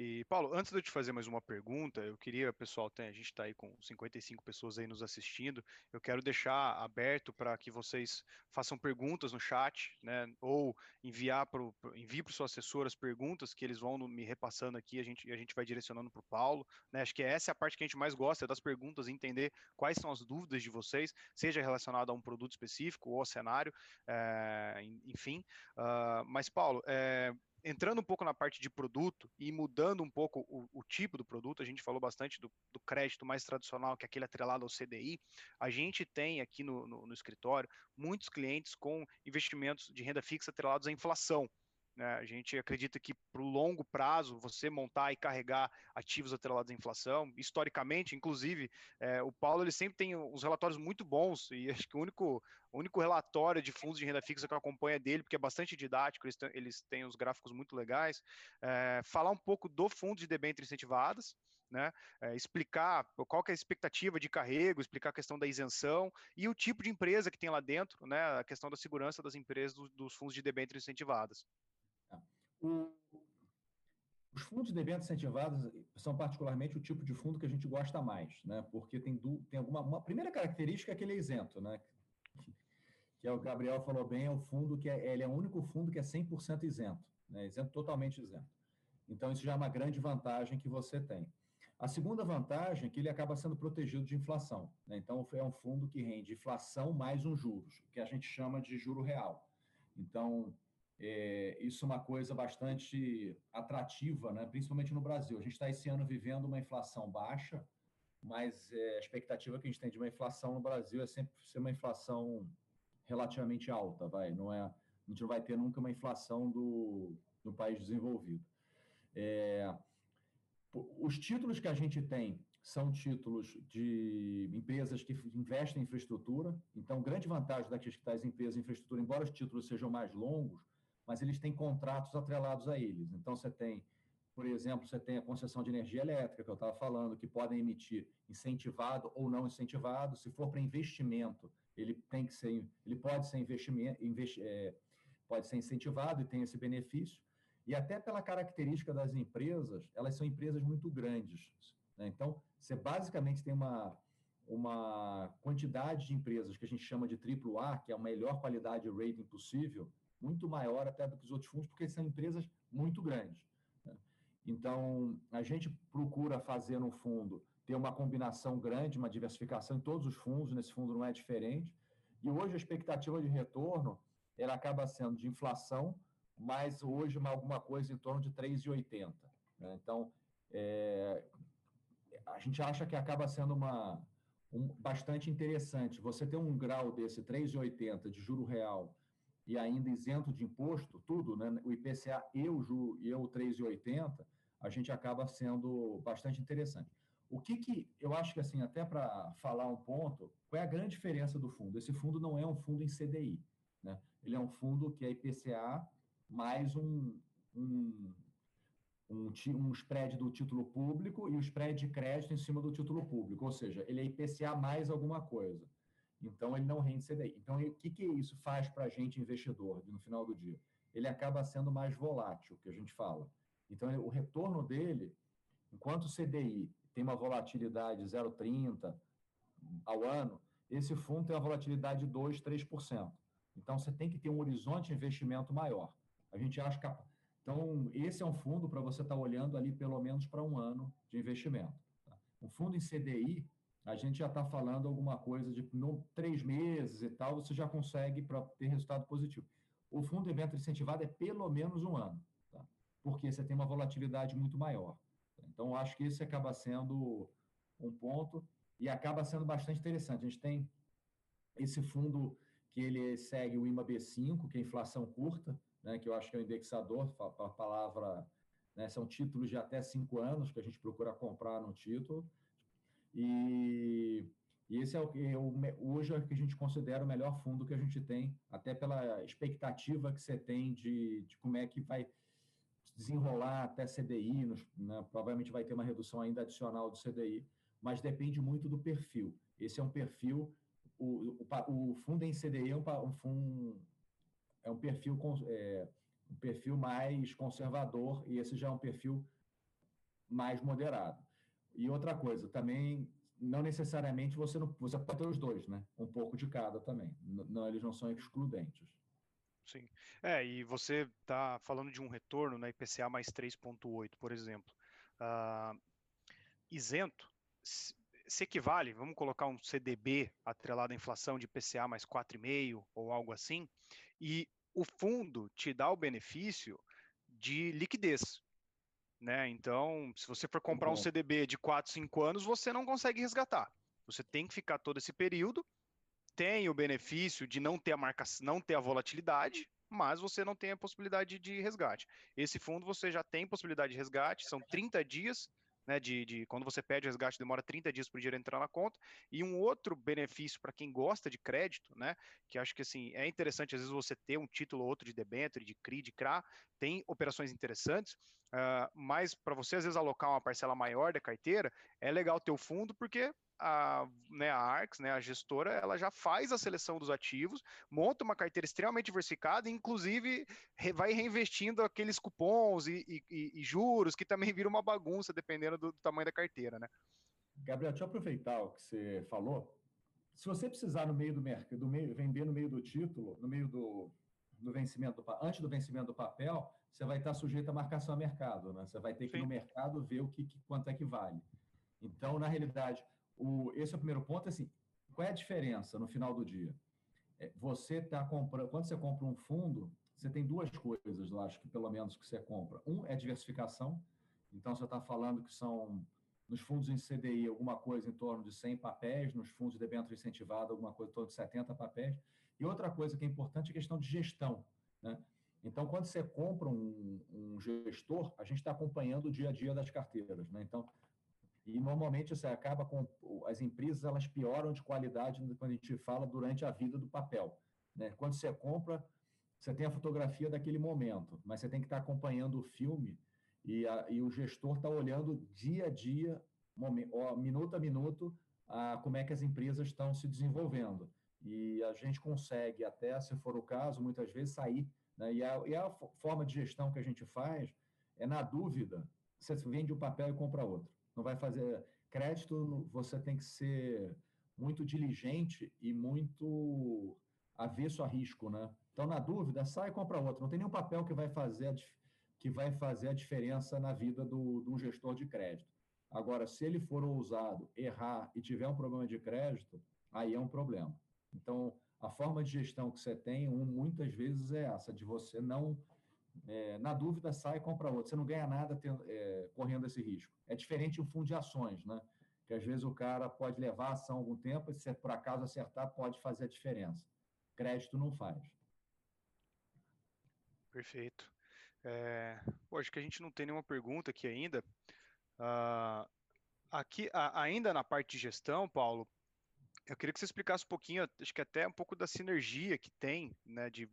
Speaker 1: E, Paulo, antes de eu te fazer mais uma pergunta, eu queria, pessoal, tem, a gente está aí com 55 pessoas aí nos assistindo, eu quero deixar aberto para que vocês façam perguntas no chat, né, ou enviar para envie para suas assessoras perguntas que eles vão me repassando aqui, a gente, a gente vai direcionando para o Paulo, né, acho que essa é a parte que a gente mais gosta, é das perguntas, entender quais são as dúvidas de vocês, seja relacionado a um produto específico ou ao cenário, é, enfim, uh, mas, Paulo, é, entrando um pouco na parte de produto e mudando um pouco o, o tipo do produto, a gente falou bastante do, do, crédito mais tradicional, que é aquele atrelado ao CDI. A gente tem aqui no, no, no escritório muitos clientes com investimentos de renda fixa atrelados à inflação. Né? A gente acredita que para o longo prazo, você montar e carregar ativos atrelados à inflação, historicamente, inclusive, é, o Paulo ele sempre tem uns relatórios muito bons, e acho que o único, o único relatório de fundos de renda fixa que eu acompanho é dele, porque é bastante didático, eles, têm, eles têm os gráficos muito legais. É, falar um pouco do fundo de debêntures incentivadas, né? É, explicar qual é a expectativa de carrego, explicar a questão da isenção e o tipo de empresa que tem lá dentro, né? A questão da segurança das empresas do, dos fundos de debêntures incentivadas.
Speaker 2: O, os fundos de debêntures incentivados são particularmente o tipo de fundo que a gente gosta mais, né? Porque tem, tem alguma uma primeira característica é que ele é isento, né? Que é o Gabriel falou bem, é o fundo que é, ele é o único fundo que é 100% isento, né? Isento totalmente isento. Então isso já é uma grande vantagem que você tem. A segunda vantagem é que ele acaba sendo protegido de inflação. Né? Então, é um fundo que rende inflação mais um juros, que a gente chama de juro real. Então, é, isso é uma coisa bastante atrativa, né? principalmente no Brasil. A gente está esse ano vivendo uma inflação baixa, mas é, a expectativa que a gente tem de uma inflação no Brasil é sempre ser uma inflação relativamente alta, vai. Não é, a gente não vai ter nunca uma inflação do, do país desenvolvido. É, os títulos que a gente tem são títulos de empresas que investem em infraestrutura. Então, grande vantagem das empresas em infraestrutura, embora os títulos sejam mais longos, mas eles têm contratos atrelados a eles. Então, você tem, por exemplo, você tem a concessão de energia elétrica, que eu estava falando, que podem emitir incentivado ou não incentivado. Se for para investimento, ele tem que ser, ele pode ser investimento, investi, é, pode ser incentivado e tem esse benefício. E até pela característica das empresas, elas são empresas muito grandes. Né? Então, você basicamente tem uma, uma quantidade de empresas que a gente chama de AAA, que é a melhor qualidade de rating possível, muito maior até do que os outros fundos, porque são empresas muito grandes. Né? Então, a gente procura fazer no fundo ter uma combinação grande, uma diversificação em todos os fundos, nesse fundo não é diferente. E hoje a expectativa de retorno ela acaba sendo de inflação, mas hoje uma, alguma coisa em torno de 3,80. Né? Então, é, a gente acha que acaba sendo uma, um, bastante interessante. Você ter um grau desse 3,80 de juro real e ainda isento de imposto, tudo, né? o IPCA e o juro e o 3,80, a gente acaba sendo bastante interessante. O que que eu acho que assim, até para falar um ponto, qual é a grande diferença do fundo? Esse fundo não é um fundo em CDI. Né? Ele é um fundo que é IPCA mais um, um, um, um spread do título público e o spread de crédito em cima do título público, ou seja, ele é IPCA mais alguma coisa. Então, ele não rende CDI. Então, o que, que isso faz para a gente, investidor, no final do dia? Ele acaba sendo mais volátil, que a gente fala. Então, o retorno dele, enquanto o CDI tem uma volatilidade 0,30 ao ano, esse fundo tem uma volatilidade de 2, 3%. Então, você tem que ter um horizonte de investimento maior. A gente acha que. Então, esse é um fundo para você estar tá olhando ali pelo menos para um ano de investimento. Tá? Um fundo em CDI, a gente já está falando alguma coisa de no, três meses e tal, você já consegue para ter resultado positivo. O fundo evento incentivado é pelo menos um ano, tá? porque você tem uma volatilidade muito maior. Então, acho que esse acaba sendo um ponto e acaba sendo bastante interessante. A gente tem esse fundo que ele segue o IMA B5, que é inflação curta, né, que eu acho que é o indexador, a palavra, né, são títulos de até cinco anos que a gente procura comprar no título. E, e esse é o que hoje é o que a gente considera o melhor fundo que a gente tem, até pela expectativa que você tem de, de como é que vai desenrolar até CDI, nos, né, provavelmente vai ter uma redução ainda adicional do CDI, mas depende muito do perfil. Esse é um perfil, o, o, o fundo em CDI é um, um é um perfil, é, um perfil mais conservador e esse já é um perfil mais moderado. E outra coisa, também não necessariamente você não você pode ter os dois, né? Um pouco de cada também. Não, eles não são excludentes.
Speaker 1: Sim. É, e você está falando de um retorno na IPCA mais 3,8, por exemplo. Uh, isento, se equivale, vamos colocar um CDB atrelado à inflação de IPCA mais 4,5 ou algo assim, e o fundo te dá o benefício de liquidez. Né? Então, se você for comprar um CDB de 4, 5 anos, você não consegue resgatar. Você tem que ficar todo esse período, tem o benefício de não ter a marca, não ter a volatilidade, mas você não tem a possibilidade de resgate. Esse fundo você já tem possibilidade de resgate, são 30 dias né, de, de, quando você pede o resgate, demora 30 dias para o dinheiro entrar na conta. E um outro benefício para quem gosta de crédito, né, que acho que assim é interessante às vezes você ter um título ou outro de debênture, de CRI, de CRA, tem operações interessantes, uh, mas para você às vezes alocar uma parcela maior da carteira, é legal ter o fundo porque a, né, a Arx, né, a gestora, ela já faz a seleção dos ativos, monta uma carteira extremamente diversificada, inclusive re, vai reinvestindo aqueles cupons e, e, e, juros, que também vira uma bagunça dependendo do, do, tamanho da carteira, né?
Speaker 2: Gabriel, deixa eu aproveitar o que você falou. Se você precisar no meio do mercado, do meio, vender no meio do título, no meio do, do vencimento, do, antes do vencimento do papel, você vai estar sujeito à marcação a mercado, né? Você vai ter que ir no mercado ver o que, que quanto é que vale. Então, na realidade, o, esse é o primeiro ponto. Assim, qual é a diferença no final do dia? É, você está comprando, quando você compra um fundo, você tem duas coisas, eu acho que pelo menos que você compra. Um é diversificação. Então, você está falando que são nos fundos em CDI alguma coisa em torno de 100 papéis, nos fundos de debênture incentivado alguma coisa em torno de 70 papéis. E outra coisa que é importante é a questão de gestão. Né? Então, quando você compra um, um gestor, a gente está acompanhando o dia a dia das carteiras. Né? Então, e normalmente você acaba com as empresas elas pioram de qualidade quando a gente fala durante a vida do papel. Né? Quando você compra, você tem a fotografia daquele momento, mas você tem que estar acompanhando o filme e, a, e o gestor está olhando dia a dia, momento, ó, minuto a minuto, a, como é que as empresas estão se desenvolvendo. E a gente consegue, até se for o caso, muitas vezes sair. Né? E, a, e a forma de gestão que a gente faz é, na dúvida, você vende um papel e compra outro não vai fazer crédito, você tem que ser muito diligente e muito avesso a risco, né? Então, na dúvida, sai e compra outro. Não tem nenhum papel que vai fazer a, que vai fazer a diferença na vida do, do gestor de crédito. Agora, se ele for ousado, errar e tiver um problema de crédito, aí é um problema. Então, a forma de gestão que você tem, um, muitas vezes, é essa, de você não é, na dúvida, sai e compra outro. Você não ganha nada tendo, é, correndo esse risco. É diferente um fundo de ações, né? Que às vezes o cara pode levar a ação algum tempo e, se por acaso acertar, pode fazer a diferença. Crédito não faz.
Speaker 1: Perfeito. É, acho que a gente não tem nenhuma pergunta aqui ainda. Uh, aqui, a, ainda na parte de gestão, Paulo, Eu queria que você explicasse um pouquinho, acho que até um pouco da sinergia que tem, né, de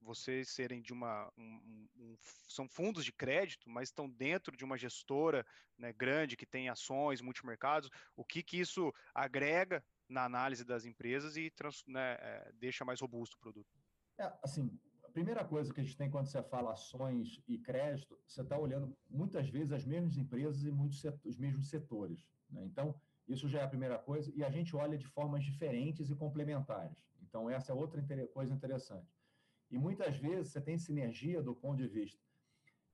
Speaker 1: vocês serem de uma um, um, são fundos de crédito, mas estão dentro de uma gestora né, grande que tem ações, multimercados. O que que isso agrega na análise das empresas e trans, né, é, deixa mais robusto o produto?
Speaker 2: É, assim, a primeira coisa que a gente tem quando você fala ações e crédito, você está olhando muitas vezes as mesmas empresas e muitos os mesmos setores. Né? Então, isso já é a primeira coisa, e a gente olha de formas diferentes e complementares. Então, essa é outra coisa interessante. E muitas vezes você tem sinergia do ponto de vista.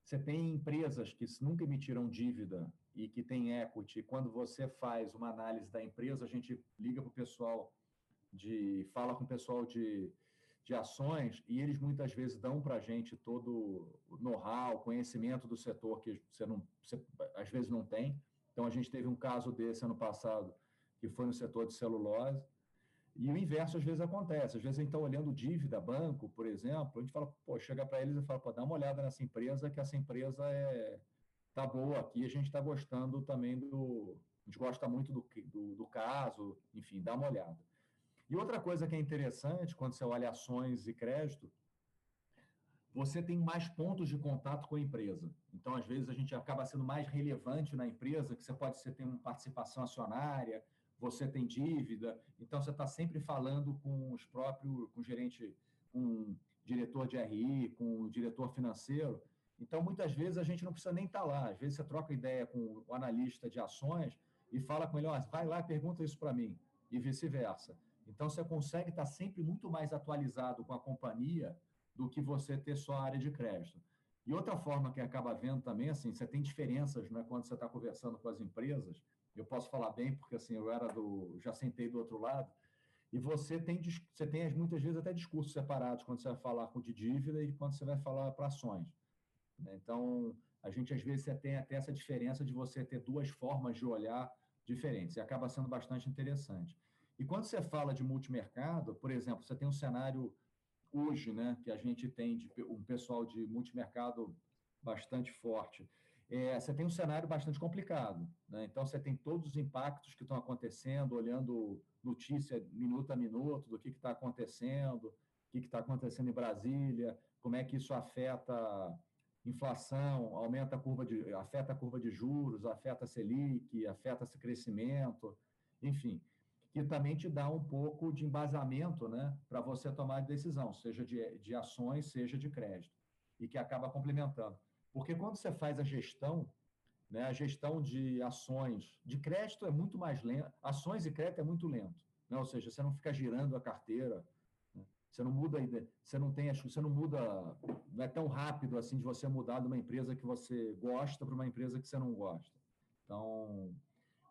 Speaker 2: Você tem empresas que nunca emitiram dívida e que têm equity. Quando você faz uma análise da empresa, a gente liga para o pessoal de. fala com o pessoal de, de ações e eles muitas vezes dão para a gente todo o know-how, conhecimento do setor que você, não, você às vezes não tem. Então, a gente teve um caso desse ano passado, que foi no setor de celulose, e o inverso às vezes acontece. Às vezes a gente está olhando dívida, banco, por exemplo, a gente fala, pô, chega para eles e fala, pô, dá uma olhada nessa empresa, que essa empresa é tá boa aqui, a gente está gostando também do. A gente gosta muito do, do, do, caso, enfim, dá uma olhada. E outra coisa que é interessante, quando você olha ações e crédito, você tem mais pontos de contato com a empresa. Então, às vezes, a gente acaba sendo mais relevante na empresa, que você pode ser, ter uma participação acionária, você tem dívida, então você está sempre falando com os próprios, com o gerente, com o diretor de RI, com o diretor financeiro. Então, muitas vezes, a gente não precisa nem estar tá lá. Às vezes, você troca ideia com o analista de ações e fala com ele, ó, vai lá pergunta isso para mim, e vice-versa. Então, você consegue estar tá sempre muito mais atualizado com a companhia do que você ter só a área de crédito. E outra forma que acaba vendo também, assim, você tem diferenças né, quando você está conversando com as empresas. Eu posso falar bem, porque assim, eu era do. já sentei do outro lado. E você tem, você tem muitas vezes até discursos separados quando você vai falar de dívida e quando você vai falar para ações. Né. Então, a gente às vezes tem até essa diferença de você ter duas formas de olhar diferentes, e acaba sendo bastante interessante. E quando você fala de multimercado, por exemplo, você tem um cenário hoje, né, que a gente tem de um pessoal de multimercado bastante forte, é, você tem um cenário bastante complicado. Né? Então, você tem todos os impactos que estão acontecendo, olhando notícia minuto a minuto do que está acontecendo, o que está acontecendo em Brasília, como é que isso afeta inflação, aumenta a curva de, afeta a curva de juros, afeta a Selic, afeta esse crescimento, enfim que também te dá um pouco de embasamento né, para você tomar decisão, seja de, de ações, seja de crédito, e que acaba complementando. Porque quando você faz a gestão, né, a gestão de ações, de crédito é muito mais lento, ações e crédito é muito lento, né? ou seja, você não fica girando a carteira, né? você não muda, você não tem, você não muda, não é tão rápido assim de você mudar de uma empresa que você gosta para uma empresa que você não gosta. Então,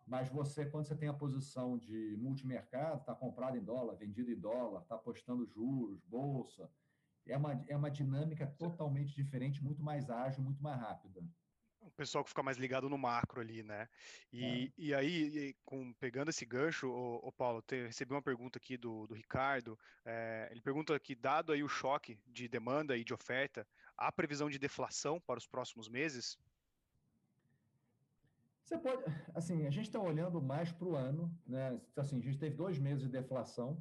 Speaker 2: mas você, quando você tem a posição de multimercado, está comprado em dólar, vendido em dólar, está apostando juros, bolsa, é uma, é uma dinâmica totalmente diferente, muito mais ágil, muito mais rápida.
Speaker 1: O pessoal que fica mais ligado no macro ali, né? E, é. e aí, e, com, pegando esse gancho, o, Paulo, te, recebi uma pergunta aqui do, do Ricardo. É, ele pergunta aqui, dado aí o choque de demanda e de oferta, há previsão de deflação para os próximos meses?
Speaker 2: Você pode, assim, a gente está olhando mais para o ano, né? Assim, a gente teve dois meses de deflação,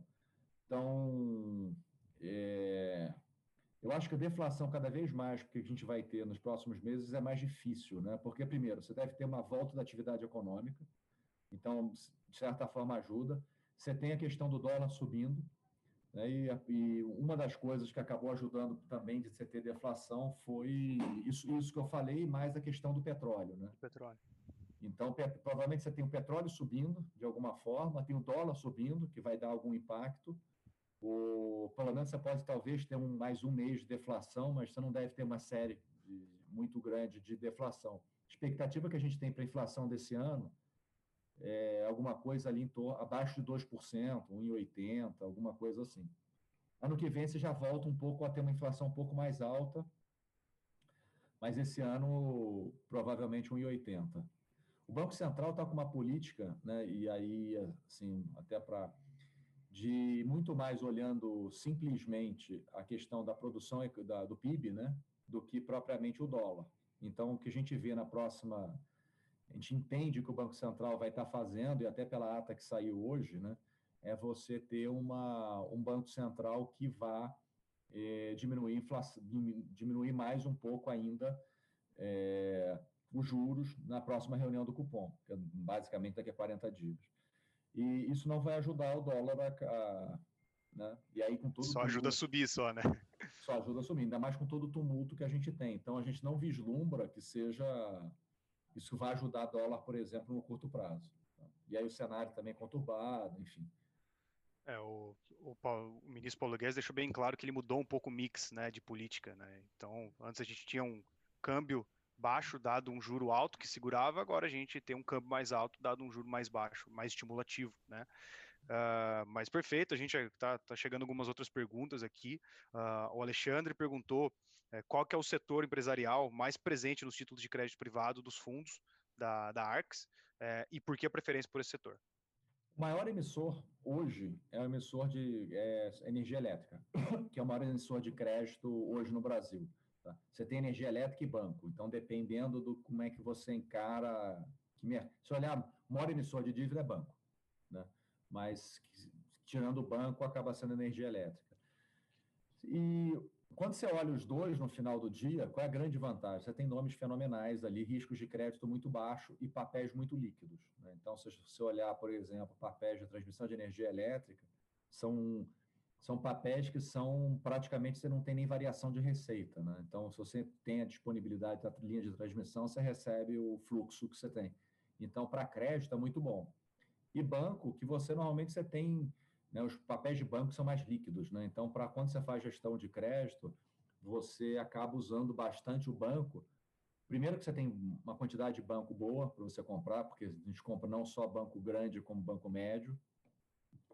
Speaker 2: então é, eu acho que a deflação cada vez mais que a gente vai ter nos próximos meses é mais difícil, né? Porque primeiro você deve ter uma volta da atividade econômica, então de certa forma ajuda. Você tem a questão do dólar subindo, né? e, e, uma das coisas que acabou ajudando também de você ter deflação foi isso, isso que eu falei, mais a questão do petróleo, né?
Speaker 1: Petróleo.
Speaker 2: Então, provavelmente você tem o petróleo subindo de alguma forma, tem o dólar subindo, que vai dar algum impacto. O, pelo menos você pode talvez ter um, mais um mês de deflação, mas você não deve ter uma série de, muito grande de deflação. A expectativa que a gente tem para a inflação desse ano é alguma coisa ali em torno, abaixo de 2%, 1,80%, alguma coisa assim. Ano que vem você já volta um pouco a ter uma inflação um pouco mais alta, mas esse ano provavelmente 1,80%. O Banco Central está com uma política, né, e aí, assim, até para de muito mais olhando simplesmente a questão da produção da, do PIB, né, do que propriamente o dólar. Então, o que a gente vê na próxima, a gente entende que o Banco Central vai estar tá fazendo, e até pela ata que saiu hoje, né, é você ter uma, um banco central que vá é, diminuir, inflação, diminuir mais um pouco ainda é, os juros na próxima reunião do cupom, que é basicamente daqui a 40 dias. E isso não vai ajudar o dólar a, a né? E aí com todo
Speaker 1: só ajuda a subir só, né?
Speaker 2: Só ajuda a subir, ainda mais com todo o tumulto que a gente tem. Então a gente não vislumbra que seja isso vai ajudar dólar, por exemplo, no curto prazo. Tá? E aí o cenário também é conturbado, enfim.
Speaker 1: É, o, o, Paulo, o, ministro Paulo Guedes deixou bem claro que ele mudou um pouco o mix né, de política. Né? Então, antes a gente tinha um câmbio baixo dado um juro alto que segurava, agora a gente tem um câmbio mais alto dado um juro mais baixo, mais estimulativo. Né? Uh, mas perfeito, a gente está tá chegando algumas outras perguntas aqui. Uh, o Alexandre perguntou uh, qual que é o setor empresarial mais presente nos títulos de crédito privado dos fundos da, da ARCS eh, e por que a preferência por esse setor?
Speaker 2: O maior emissor hoje é o emissor de é, energia elétrica, que é o maior emissor de crédito hoje no Brasil. Tá? Você tem energia elétrica e banco, então dependendo do como é que você encara. Que, se olhar, o maior emissor de dívida é banco, né? mas tirando o banco acaba sendo energia elétrica. E quando você olha os dois no final do dia, qual é a grande vantagem? Você tem nomes fenomenais ali, riscos de crédito muito baixo e papéis muito líquidos. Né? Então, se você olhar, por exemplo, papéis de transmissão de energia elétrica, são, são papéis que são praticamente você não tem nem variação de receita. Né? Então, se você tem a disponibilidade da linha de transmissão, você recebe o fluxo que você tem. Então, para crédito é muito bom. E banco, que você normalmente você tem né, os papéis de banco são mais líquidos, né? Então, para quando você faz gestão de crédito, você acaba usando bastante o banco. Primeiro que você tem uma quantidade de banco boa para você comprar, porque a gente compra não só banco grande como banco médio,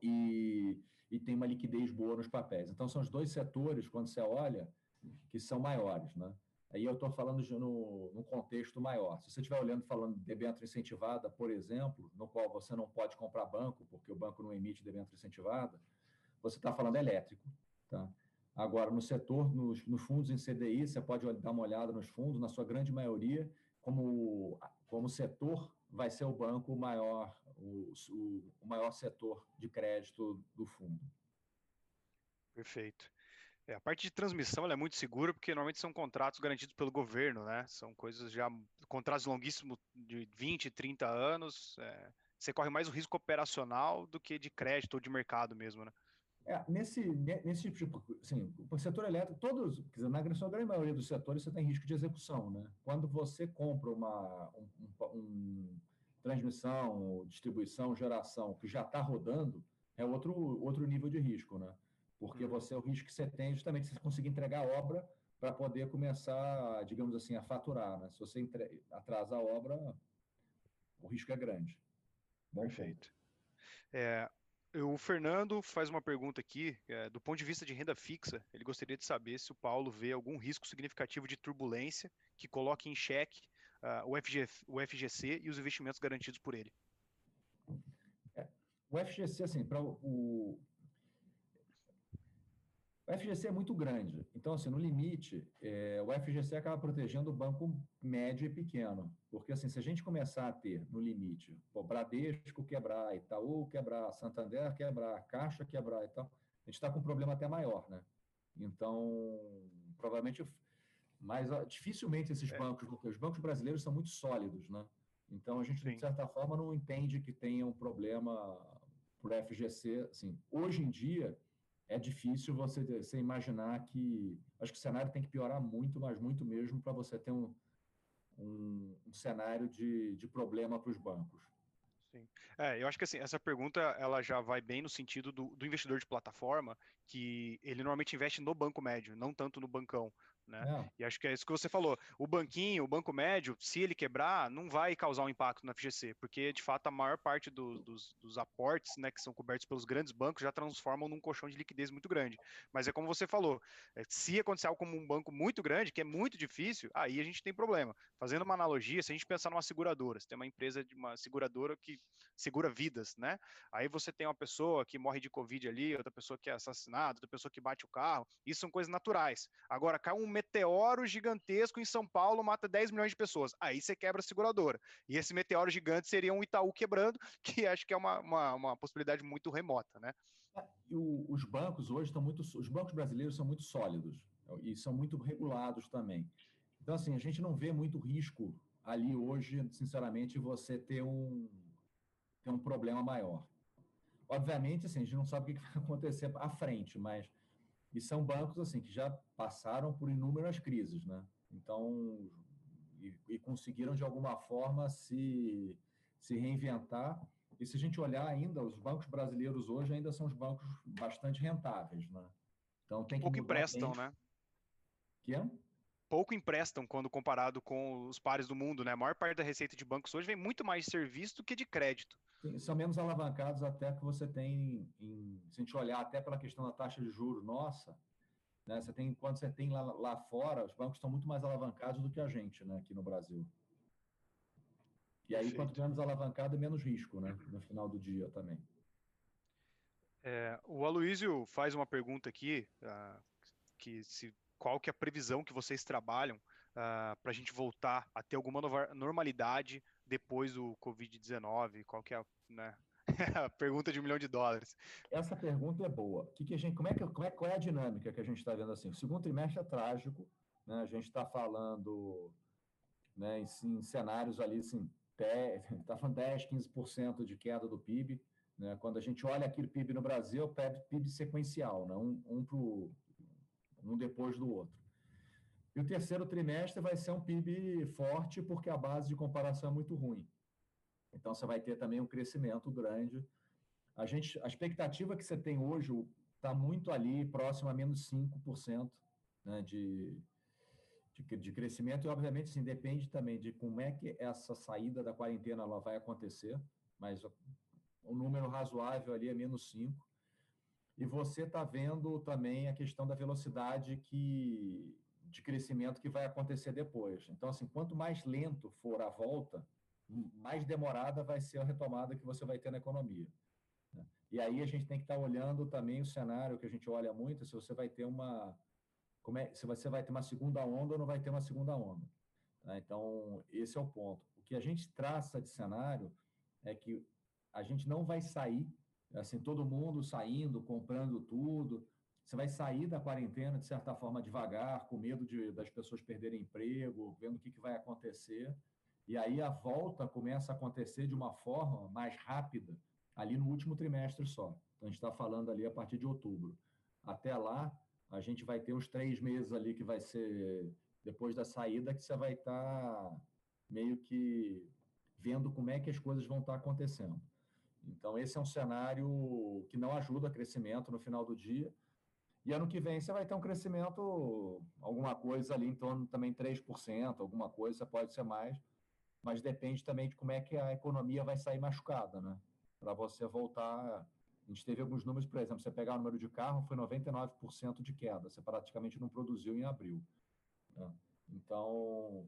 Speaker 2: e, e tem uma liquidez boa nos papéis. Então, são os dois setores, quando você olha, que são maiores, né? Aí eu estou falando de, no, no, contexto maior. Se você estiver olhando falando de debênture incentivada, por exemplo, no qual você não pode comprar banco, porque o banco não emite debênture incentivada, você está falando elétrico. Tá? Agora, no setor, nos, nos, fundos em CDI, você pode dar uma olhada nos fundos, na sua grande maioria, como, como setor, vai ser o banco maior, o, o, o maior setor de crédito do fundo.
Speaker 1: Perfeito. É, a parte de transmissão é muito segura porque normalmente são contratos garantidos pelo governo, né? São coisas já contratos longuíssimos de 20, 30 anos. É, você corre mais o risco operacional do que de crédito ou de mercado mesmo, né?
Speaker 2: É, nesse, nesse tipo, assim, o setor elétrico, todos, quer dizer, na grande maioria dos setores você tem risco de execução, né? Quando você compra uma um, um, um transmissão, distribuição, geração que já está rodando, é outro, outro nível de risco, né? porque uhum. você o risco que você tem é justamente você conseguir entregar a obra para poder começar, digamos assim, a faturar. Né? Se você entre... atrasa a obra, o risco é grande.
Speaker 1: Bom Perfeito. É, o Fernando faz uma pergunta aqui, é, do ponto de vista de renda fixa, ele gostaria de saber se o Paulo vê algum risco significativo de turbulência que coloque em xeque uh, o, FG, o FGC e os investimentos garantidos por ele.
Speaker 2: É, o FGC, assim, para o, o FGC é muito grande. Então, assim, no limite, é, o FGC acaba protegendo o banco médio e pequeno. Porque, assim, se a gente começar a ter, no limite, o Bradesco quebrar, Itaú quebrar, Santander quebrar, Caixa quebrar e tal, a gente está com um problema até maior, né? Então, provavelmente, mas dificilmente esses é. bancos, os bancos brasileiros são muito sólidos, né? Então, a gente, Sim. de certa forma, não entende que tenha um problema por FGC. Assim, hoje em dia é difícil você, você imaginar que. Acho que o cenário tem que piorar muito, mas muito mesmo, para você ter um, um, um, cenário de, de problema para os bancos.
Speaker 1: Sim. É, eu acho que assim, essa pergunta ela já vai bem no sentido do, do investidor de plataforma, que ele normalmente investe no banco médio, não tanto no bancão. Né? É. E acho que é isso que você falou. O banquinho, o banco médio, se ele quebrar, não vai causar um impacto na FGC, porque de fato a maior parte do, dos, dos, aportes né, que são cobertos pelos grandes bancos já transformam num colchão de liquidez muito grande. Mas é como você falou, é, se acontecer algo como um banco muito grande, que é muito difícil, aí a gente tem problema. Fazendo uma analogia, se a gente pensar numa seguradora, você tem uma empresa de uma seguradora que segura vidas, né? Aí você tem uma pessoa que morre de Covid ali, outra pessoa que é assassinada, outra pessoa que bate o carro, isso são coisas naturais. Agora, cai um meteoro gigantesco em São Paulo mata 10 milhões de pessoas. Aí você quebra a seguradora. E esse meteoro gigante seria um Itaú quebrando, que acho que é uma, uma, uma possibilidade muito remota, né?
Speaker 2: É, o, os bancos hoje estão muito. Os bancos brasileiros são muito sólidos e são muito regulados também. Então, assim, a gente não vê muito risco ali hoje, sinceramente, você ter um, ter um problema maior. Obviamente, assim, a gente não sabe o que vai acontecer à frente, mas e são bancos assim que já passaram por inúmeras crises, né? Então, e, e conseguiram de alguma forma se se reinventar. E se a gente olhar ainda, os bancos brasileiros hoje ainda são os bancos bastante rentáveis, né?
Speaker 1: Então tem que pouco emprestam, né?
Speaker 2: Que é?
Speaker 1: Pouco emprestam quando comparado com os pares do mundo, né? A maior parte da receita de bancos hoje vem muito mais de serviço do que de crédito
Speaker 2: são menos alavancados até que você tem, em, se a gente olhar até pela questão da taxa de juros nossa, né, você tem, quando você tem lá, lá fora, os bancos estão muito mais alavancados do que a gente, né, aqui no Brasil. E aí, Perfeito. quanto menos alavancado, menos risco, né, no final do dia também.
Speaker 1: É, o Aloísio faz uma pergunta aqui, uh, que se, qual que é a previsão que vocês trabalham uh, ah, para a gente voltar a ter alguma normalidade depois do Covid-19? Qual que é a, né? pergunta de um milhão de dólares?
Speaker 2: Essa pergunta é boa. Que que a gente, como é que, como é, qual é a dinâmica que a gente está vendo assim? O segundo trimestre é trágico, né? a gente está falando né, em, em, cenários ali, assim, está falando 10, 15% de queda do PIB. Né? Quando a gente olha aqui o PIB no Brasil, é o PIB sequencial, né? um, um, pro, um depois do outro. E o terceiro trimestre vai ser um PIB forte, porque a base de comparação é muito ruim. Então, você vai ter também um crescimento grande. A, gente, a expectativa que você tem hoje está muito ali, próximo a menos 5% né, de, de, de, crescimento. E, obviamente, sim, depende também de como é que essa saída da quarentena ela vai acontecer. Mas o número razoável ali é menos 5%. E você está vendo também a questão da velocidade que de crescimento que vai acontecer depois. Então, assim, quanto mais lento for a volta, mais demorada vai ser a retomada que você vai ter na economia. Né? E aí a gente tem que estar olhando também o cenário que a gente olha muito, se você vai ter uma como é, se você vai ter uma segunda onda ou não vai ter uma segunda onda. Né? Então, esse é o ponto. O que a gente traça de cenário é que a gente não vai sair, assim, todo mundo saindo, comprando tudo, você vai sair da quarentena, de certa forma, devagar, com medo de, das pessoas perderem emprego, vendo o que, que vai acontecer. E aí a volta começa a acontecer de uma forma mais rápida, ali no último trimestre só. Então, a gente está falando ali a partir de outubro. Até lá, a gente vai ter uns três meses ali que vai ser depois da saída, que você vai estar tá meio que vendo como é que as coisas vão estar tá acontecendo. Então, esse é um cenário que não ajuda a crescimento no final do dia. E ano que vem você vai ter um crescimento, alguma coisa ali em torno também 3%, alguma coisa, pode ser mais, mas depende também de como é que a economia vai sair machucada, né? Para você voltar. A gente teve alguns números, por exemplo, você pegar o número de carro, foi 99% de queda, você praticamente não produziu em abril. Né? Então,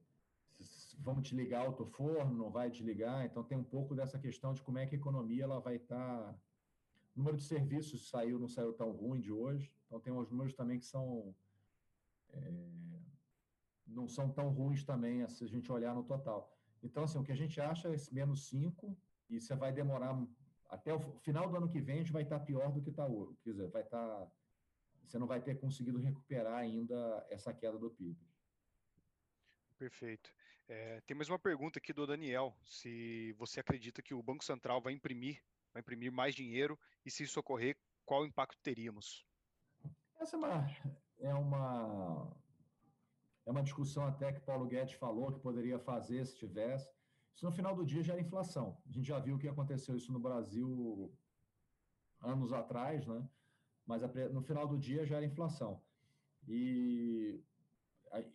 Speaker 2: vamos desligar forno, não vai desligar, então tem um pouco dessa questão de como é que a economia ela vai estar. Tá... O número de serviços saiu, não saiu tão ruim de hoje, então, tem uns números também que são. É, não são tão ruins também, se a gente olhar no total. Então, assim, o que a gente acha é esse menos 5, e você vai demorar. Até o final do ano que vem, a gente vai estar pior do que está hoje. Quer dizer, vai estar. Você não vai ter conseguido recuperar ainda essa queda do PIB.
Speaker 1: Perfeito. É, tem mais uma pergunta aqui do Daniel. Se você acredita que o Banco Central vai imprimir, vai imprimir mais dinheiro e se isso ocorrer, qual impacto teríamos?
Speaker 2: Essa é uma, é uma, é uma discussão até que Paulo Guedes falou que poderia fazer se tivesse. Isso no final do dia gera inflação. A gente já viu o que aconteceu isso no Brasil anos atrás, né? Mas no final do dia gera inflação. E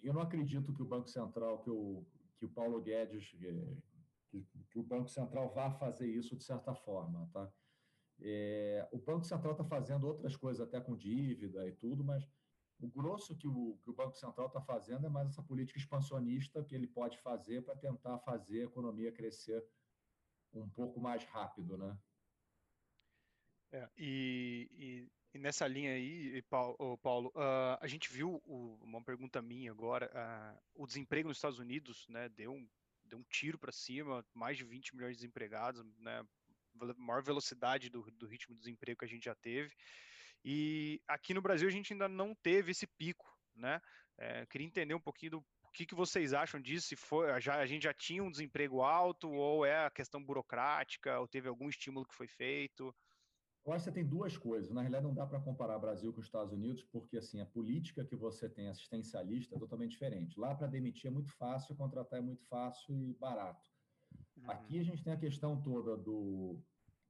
Speaker 2: eu não acredito que o Banco Central, que o, que o Paulo Guedes, que, que o Banco Central vá fazer isso de certa forma, tá? É, o Banco Central está fazendo outras coisas, até com dívida e tudo, mas o grosso que o, que o Banco Central está fazendo é mais essa política expansionista que ele pode fazer para tentar fazer a economia crescer um pouco mais rápido, né?
Speaker 1: É, e, e, E nessa linha aí, Paulo, uh, a gente viu o, uma pergunta minha agora, uh, o desemprego nos Estados Unidos, né, deu um, deu um tiro para cima, mais de 20 milhões de desempregados, né, maior velocidade do, do ritmo de desemprego que a gente já teve. E aqui no Brasil a gente ainda não teve esse pico, né? É, queria entender um pouquinho do que, que vocês acham disso? Se foi, já, a gente já tinha um desemprego alto, ou é a questão burocrática, ou teve algum estímulo que foi feito?
Speaker 2: Eu acho que você tem duas coisas. Na realidade, não dá para comparar Brasil com os Estados Unidos, porque assim a política que você tem assistencialista é totalmente diferente. Lá para demitir é muito fácil, contratar é muito fácil e barato. Uhum. Aqui a gente tem a questão toda do.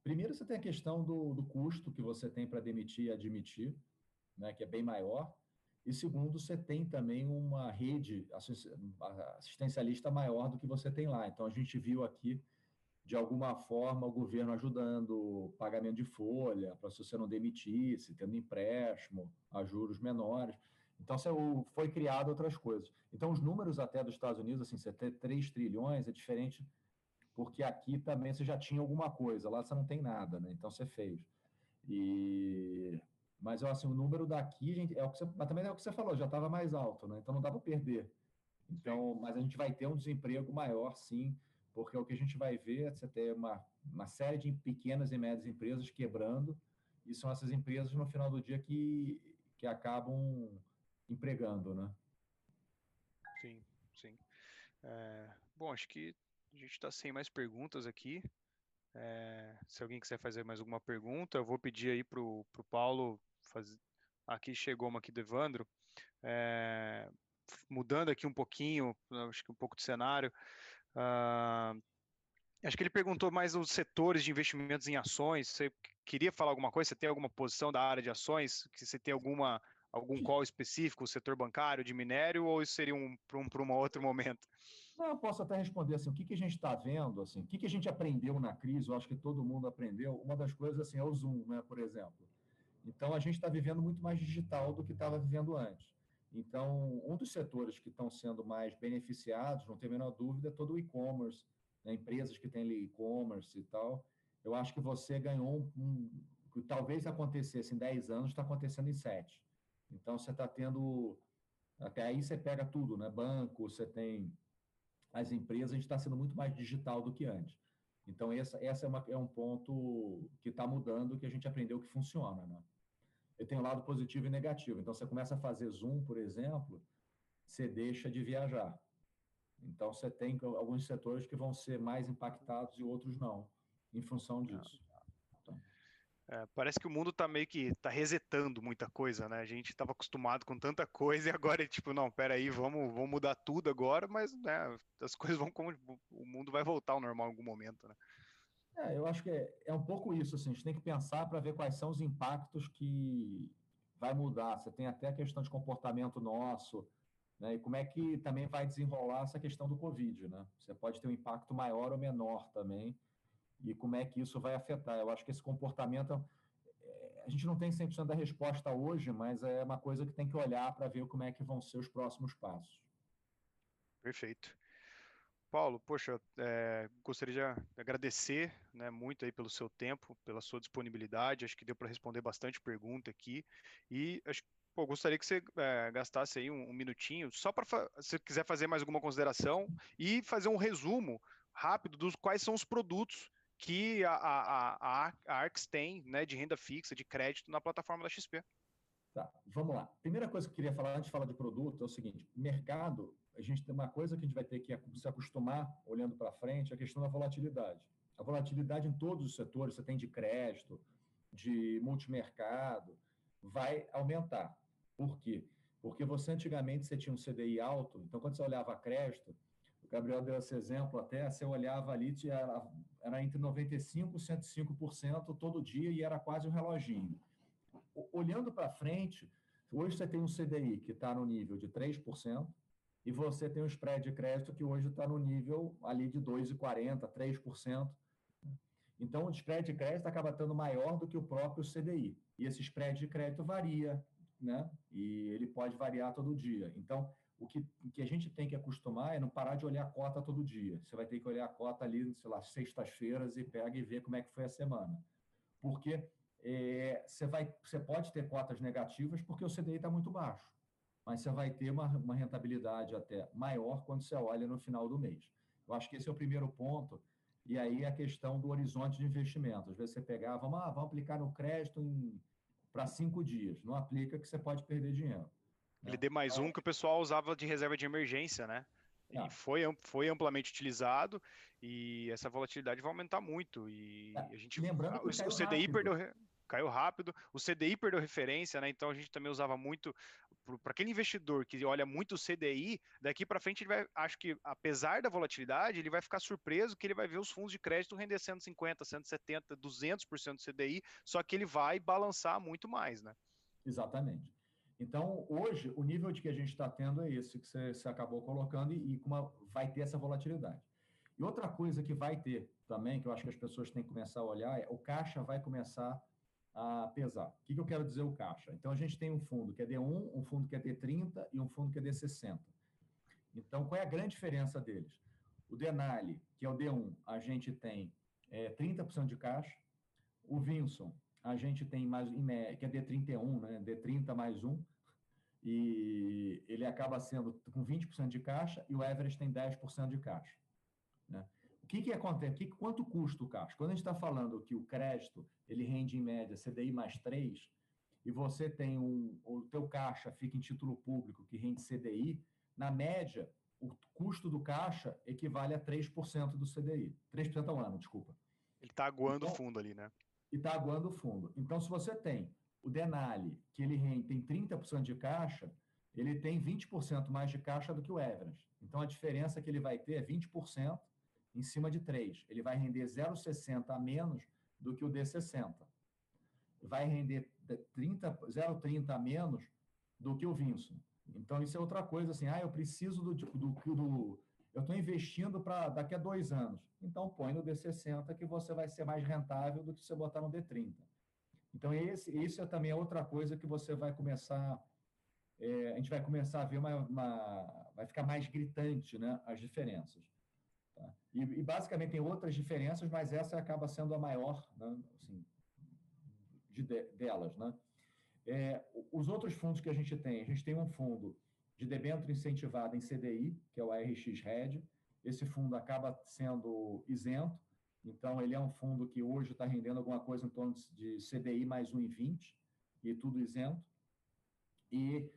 Speaker 2: Primeiro, você tem a questão do, do custo que você tem para demitir e admitir, né, que é bem maior. E segundo, você tem também uma rede assistencialista maior do que você tem lá. Então, a gente viu aqui, de alguma forma, o governo ajudando pagamento de folha, para se você não demitisse, tendo empréstimo a juros menores. Então, foi criado outras coisas. Então, os números até dos Estados Unidos, assim, você ter 3 trilhões é diferente, porque aqui também você já tinha alguma coisa, lá você não tem nada, né? Então, você fez. E mas assim, o número daqui, gente, é o que você, mas também é o que você falou, já estava mais alto, né? Então não dá para perder. Então, mas a gente vai ter um desemprego maior, sim, porque o que a gente vai ver é você ter uma, uma série de pequenas e médias empresas quebrando, e são essas empresas no final do dia que, que acabam empregando, né?
Speaker 1: Sim, sim. É, bom, acho que a gente está sem mais perguntas aqui. É, se alguém quiser fazer mais alguma pergunta, eu vou pedir aí para o Paulo fazer. Aqui chegou uma aqui do Evandro. É, mudando aqui um pouquinho, acho que um pouco de cenário. Uh, acho que ele perguntou mais os setores de investimentos em ações. Você queria falar alguma coisa? Você tem alguma posição da área de ações? Que você tem alguma algum call específico, setor bancário, de minério, ou isso seria um para um, um outro momento?
Speaker 2: Não, eu posso até responder assim, o que, que a gente está vendo, assim, o que, que a gente aprendeu na crise, eu acho que todo mundo aprendeu, uma das coisas assim, é o Zoom, né, por exemplo. Então, a gente está vivendo muito mais digital do que estava vivendo antes. Então, um dos setores que estão sendo mais beneficiados, não tem a menor dúvida, é todo o e-commerce, né? empresas que têm e-commerce e tal. Eu acho que você ganhou um, que talvez acontecesse em 10 anos, está acontecendo em 7. Então, você está tendo. Até aí você pega tudo, né? Banco, você tem as empresas, a gente está sendo muito mais digital do que antes. Então, essa, essa é, uma, é um ponto que está mudando, que a gente aprendeu que funciona. Né? Eu tenho lado positivo e negativo. Então, você começa a fazer Zoom, por exemplo, você deixa de viajar. Então, você tem alguns setores que vão ser mais impactados e outros não, em função disso.
Speaker 1: É, parece que o mundo tá meio que tá resetando muita coisa, né? A gente estava acostumado com tanta coisa e agora é tipo, não, peraí, vamos, vamos mudar tudo agora, mas né, as coisas vão como o mundo vai voltar ao normal em algum momento, né?
Speaker 2: É, eu acho que é, é um pouco isso, assim, a gente tem que pensar para ver quais são os impactos que vai mudar. Você tem até a questão de comportamento nosso, né? E como é que também vai desenrolar essa questão do Covid, né? Você pode ter um impacto maior ou menor também e como é que isso vai afetar. Eu acho que esse comportamento, é, a gente não tem 100% da resposta hoje, mas é uma coisa que tem que olhar para ver como é que vão ser os próximos passos.
Speaker 1: Perfeito. Paulo, poxa, é, gostaria de agradecer né, muito aí pelo seu tempo, pela sua disponibilidade. Acho que deu para responder bastante pergunta aqui. E acho, pô, gostaria que você é, gastasse aí um, um minutinho, só para se quiser fazer mais alguma consideração e fazer um resumo rápido dos quais são os produtos que a, a, a, a Arx tem né, de renda fixa, de crédito na plataforma da XP.
Speaker 2: Tá, vamos lá. Primeira coisa que eu queria falar antes de falar de produto é o seguinte: mercado, a gente tem uma coisa que a gente vai ter que se acostumar olhando para frente, é a questão da volatilidade. A volatilidade em todos os setores, você tem de crédito, de multimercado, vai aumentar. Por quê? Porque você antigamente você tinha um CDI alto, então quando você olhava crédito, o Gabriel deu esse exemplo até, você olhava ali, era, era entre 95% e 105% todo dia e era quase um reloginho. Olhando para frente, hoje você tem um CDI que está no nível de 3%, e você tem um spread de crédito que hoje está no nível ali de 2,40%, 3%. Então, o spread de crédito acaba estando maior do que o próprio CDI. E esse spread de crédito varia, né? E ele pode variar todo dia. Então, o que, o que a gente tem que acostumar é não parar de olhar a cota todo dia. Você vai ter que olhar a cota ali, sei lá, sextas-feiras e pega e vê como é que foi a semana. Porque é, você, vai, você pode ter cotas negativas porque o CDI está muito baixo, mas você vai ter uma, uma rentabilidade até maior quando você olha no final do mês. Eu acho que esse é o primeiro ponto. E aí a questão do horizonte de investimento. Às vezes você pegar, vamos, ah, vamos aplicar no crédito para cinco dias. Não aplica que você pode perder dinheiro.
Speaker 1: Ele dê mais um que o pessoal usava de reserva de emergência, né? E ah. foi, foi amplamente utilizado e essa volatilidade vai aumentar muito. E é, a gente
Speaker 2: lembrando
Speaker 1: o, o CDI rápido. perdeu caiu rápido, o CDI perdeu referência, né? Então a gente também usava muito para aquele investidor que olha muito o CDI, daqui para frente ele vai, acho que apesar da volatilidade, ele vai ficar surpreso que ele vai ver os fundos de crédito render 150, 170, 200% do CDI, só que ele vai balançar muito mais, né?
Speaker 2: Exatamente. Então, hoje, o nível de que a gente está tendo é esse que você, acabou colocando e, e vai ter essa volatilidade. E outra coisa que vai ter também, que eu acho que as pessoas têm que começar a olhar, é o caixa vai começar a pesar. O que, que eu quero dizer o caixa? Então, a gente tem um fundo que é D1, um fundo que é D30 e um fundo que é D60. Então, qual é a grande diferença deles? O Denali, que é o D1, a gente tem é, 30% de caixa. O Vinson, a gente tem mais, que é D31, né? D30 mais um, e ele acaba sendo com 20% de caixa, e o Everest tem 10% de caixa. Né? que, que acontece? Que, quanto custa o caixa? Quando a gente está falando que o crédito ele rende em média CDI mais 3, e você tem um, o teu caixa fica em título público que rende CDI, na média, o custo do caixa equivale a 3% do CDI. 3% ao ano, desculpa.
Speaker 1: Ele está aguando o então, fundo ali, né?
Speaker 2: E está aguando o fundo. Então, se você tem o Denali, que ele tem 30% de caixa, ele tem 20% mais de caixa do que o Everest. Então, a diferença que ele vai ter é 20% em cima de 3. Ele vai render 0,60 a menos do que o D60. Vai render 0,30 a menos do que o Vinson. Então, isso é outra coisa, assim, ah, eu preciso do... do, do eu estou investindo para daqui a dois anos. Então, põe no D60 que você vai ser mais rentável do que você botar no D30. Então, esse, isso é também outra coisa que você vai começar... É, a gente vai começar a ver uma, uma... Vai ficar mais gritante, né, as diferenças. Tá? E, e, basicamente tem outras diferenças, mas essa acaba sendo a maior né, assim, de, delas. Né? É, os outros fundos que a gente tem, a gente tem um fundo de debênture incentivado em CDI, que é o ARX Red. Esse fundo acaba sendo isento, então ele é um fundo que hoje está rendendo alguma coisa em torno de CDI mais 1,20 e tudo isento. E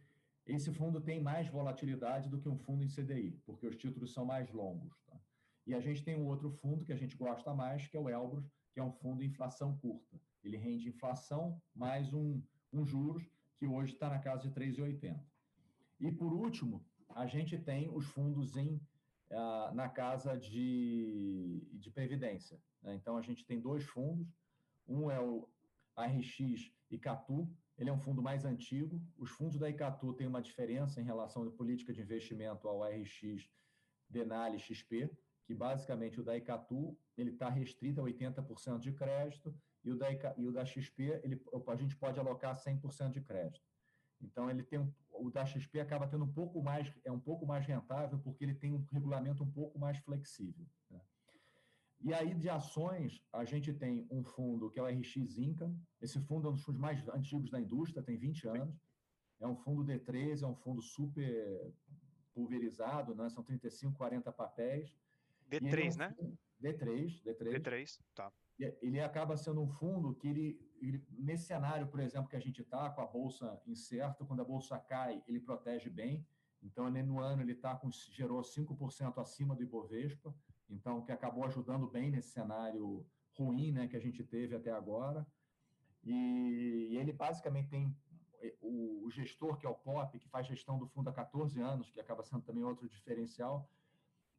Speaker 2: esse fundo tem mais volatilidade do que um fundo em CDI, porque os títulos são mais longos. Tá? E a gente tem um outro fundo que a gente gosta mais, que é o Elbrus, que é um fundo inflação curta. Ele rende inflação mais um, um juros, que hoje está na casa de 3,80. E, por último, a gente tem os fundos em, uh, na casa de, de previdência. Né? Então, a gente tem dois fundos. Um é o ARX Icatu, ele é um fundo mais antigo. Os fundos da Icatu têm uma diferença em relação à política de investimento ao ARX Denali XP que basicamente o da Icatu ele está restrito a 80% de crédito e o da, e o da XP ele, a gente pode alocar 100% de crédito. Então ele tem o da XP acaba tendo um pouco mais é um pouco mais rentável porque ele tem um regulamento um pouco mais flexível. Né? E aí de ações a gente tem um fundo que é o RX Income. Esse fundo é um dos fundos mais antigos da indústria, tem 20 anos. É um fundo D3, é um fundo super pulverizado, né? são 35, 40 papéis.
Speaker 1: D3, né?
Speaker 2: D3, D3.
Speaker 1: D3, tá.
Speaker 2: Ele acaba sendo um fundo que ele, ele nesse cenário, por exemplo, que a gente está com a bolsa incerta, quando a bolsa cai, ele protege bem. Então, no ano ele tá com, gerou 5% acima do Ibovespa, então que acabou ajudando bem nesse cenário ruim, né, que a gente teve até agora. E, e ele basicamente tem o, o, gestor que é o POP, que faz gestão do fundo há 14 anos, que acaba sendo também outro diferencial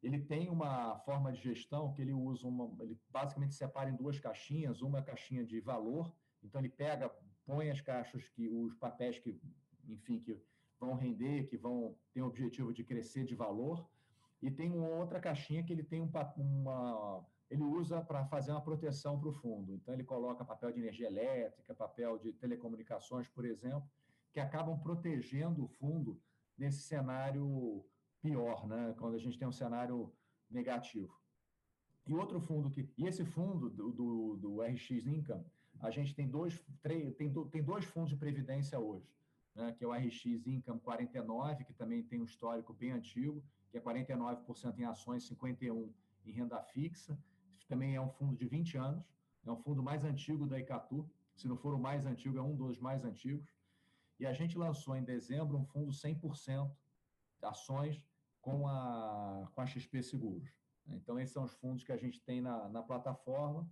Speaker 2: ele tem uma forma de gestão que ele usa uma, ele basicamente separa em duas caixinhas, uma é caixinha de valor, então ele pega, põe as caixas que os papéis que, enfim, que vão render, que vão ter o objetivo de crescer de valor, e tem uma outra caixinha que ele tem um, uma ele usa para fazer uma proteção para o fundo. Então ele coloca papel de energia elétrica, papel de telecomunicações, por exemplo, que acabam protegendo o fundo nesse cenário pior, né? quando a gente tem um cenário negativo. E outro fundo que. E esse fundo do, do, do RX Income, a gente tem dois, três, tem, tem dois fundos de previdência hoje, né, que é o RX Income 49, que também tem um histórico bem antigo, que é 49% em ações, 51% em renda fixa. Também é um fundo de 20 anos, é um fundo mais antigo da Icatu, se não for o mais antigo, é um dos mais antigos. E a gente lançou em dezembro um fundo 100% ações com a, com a XP Seguros. Então, esses são os fundos que a gente tem na, na plataforma.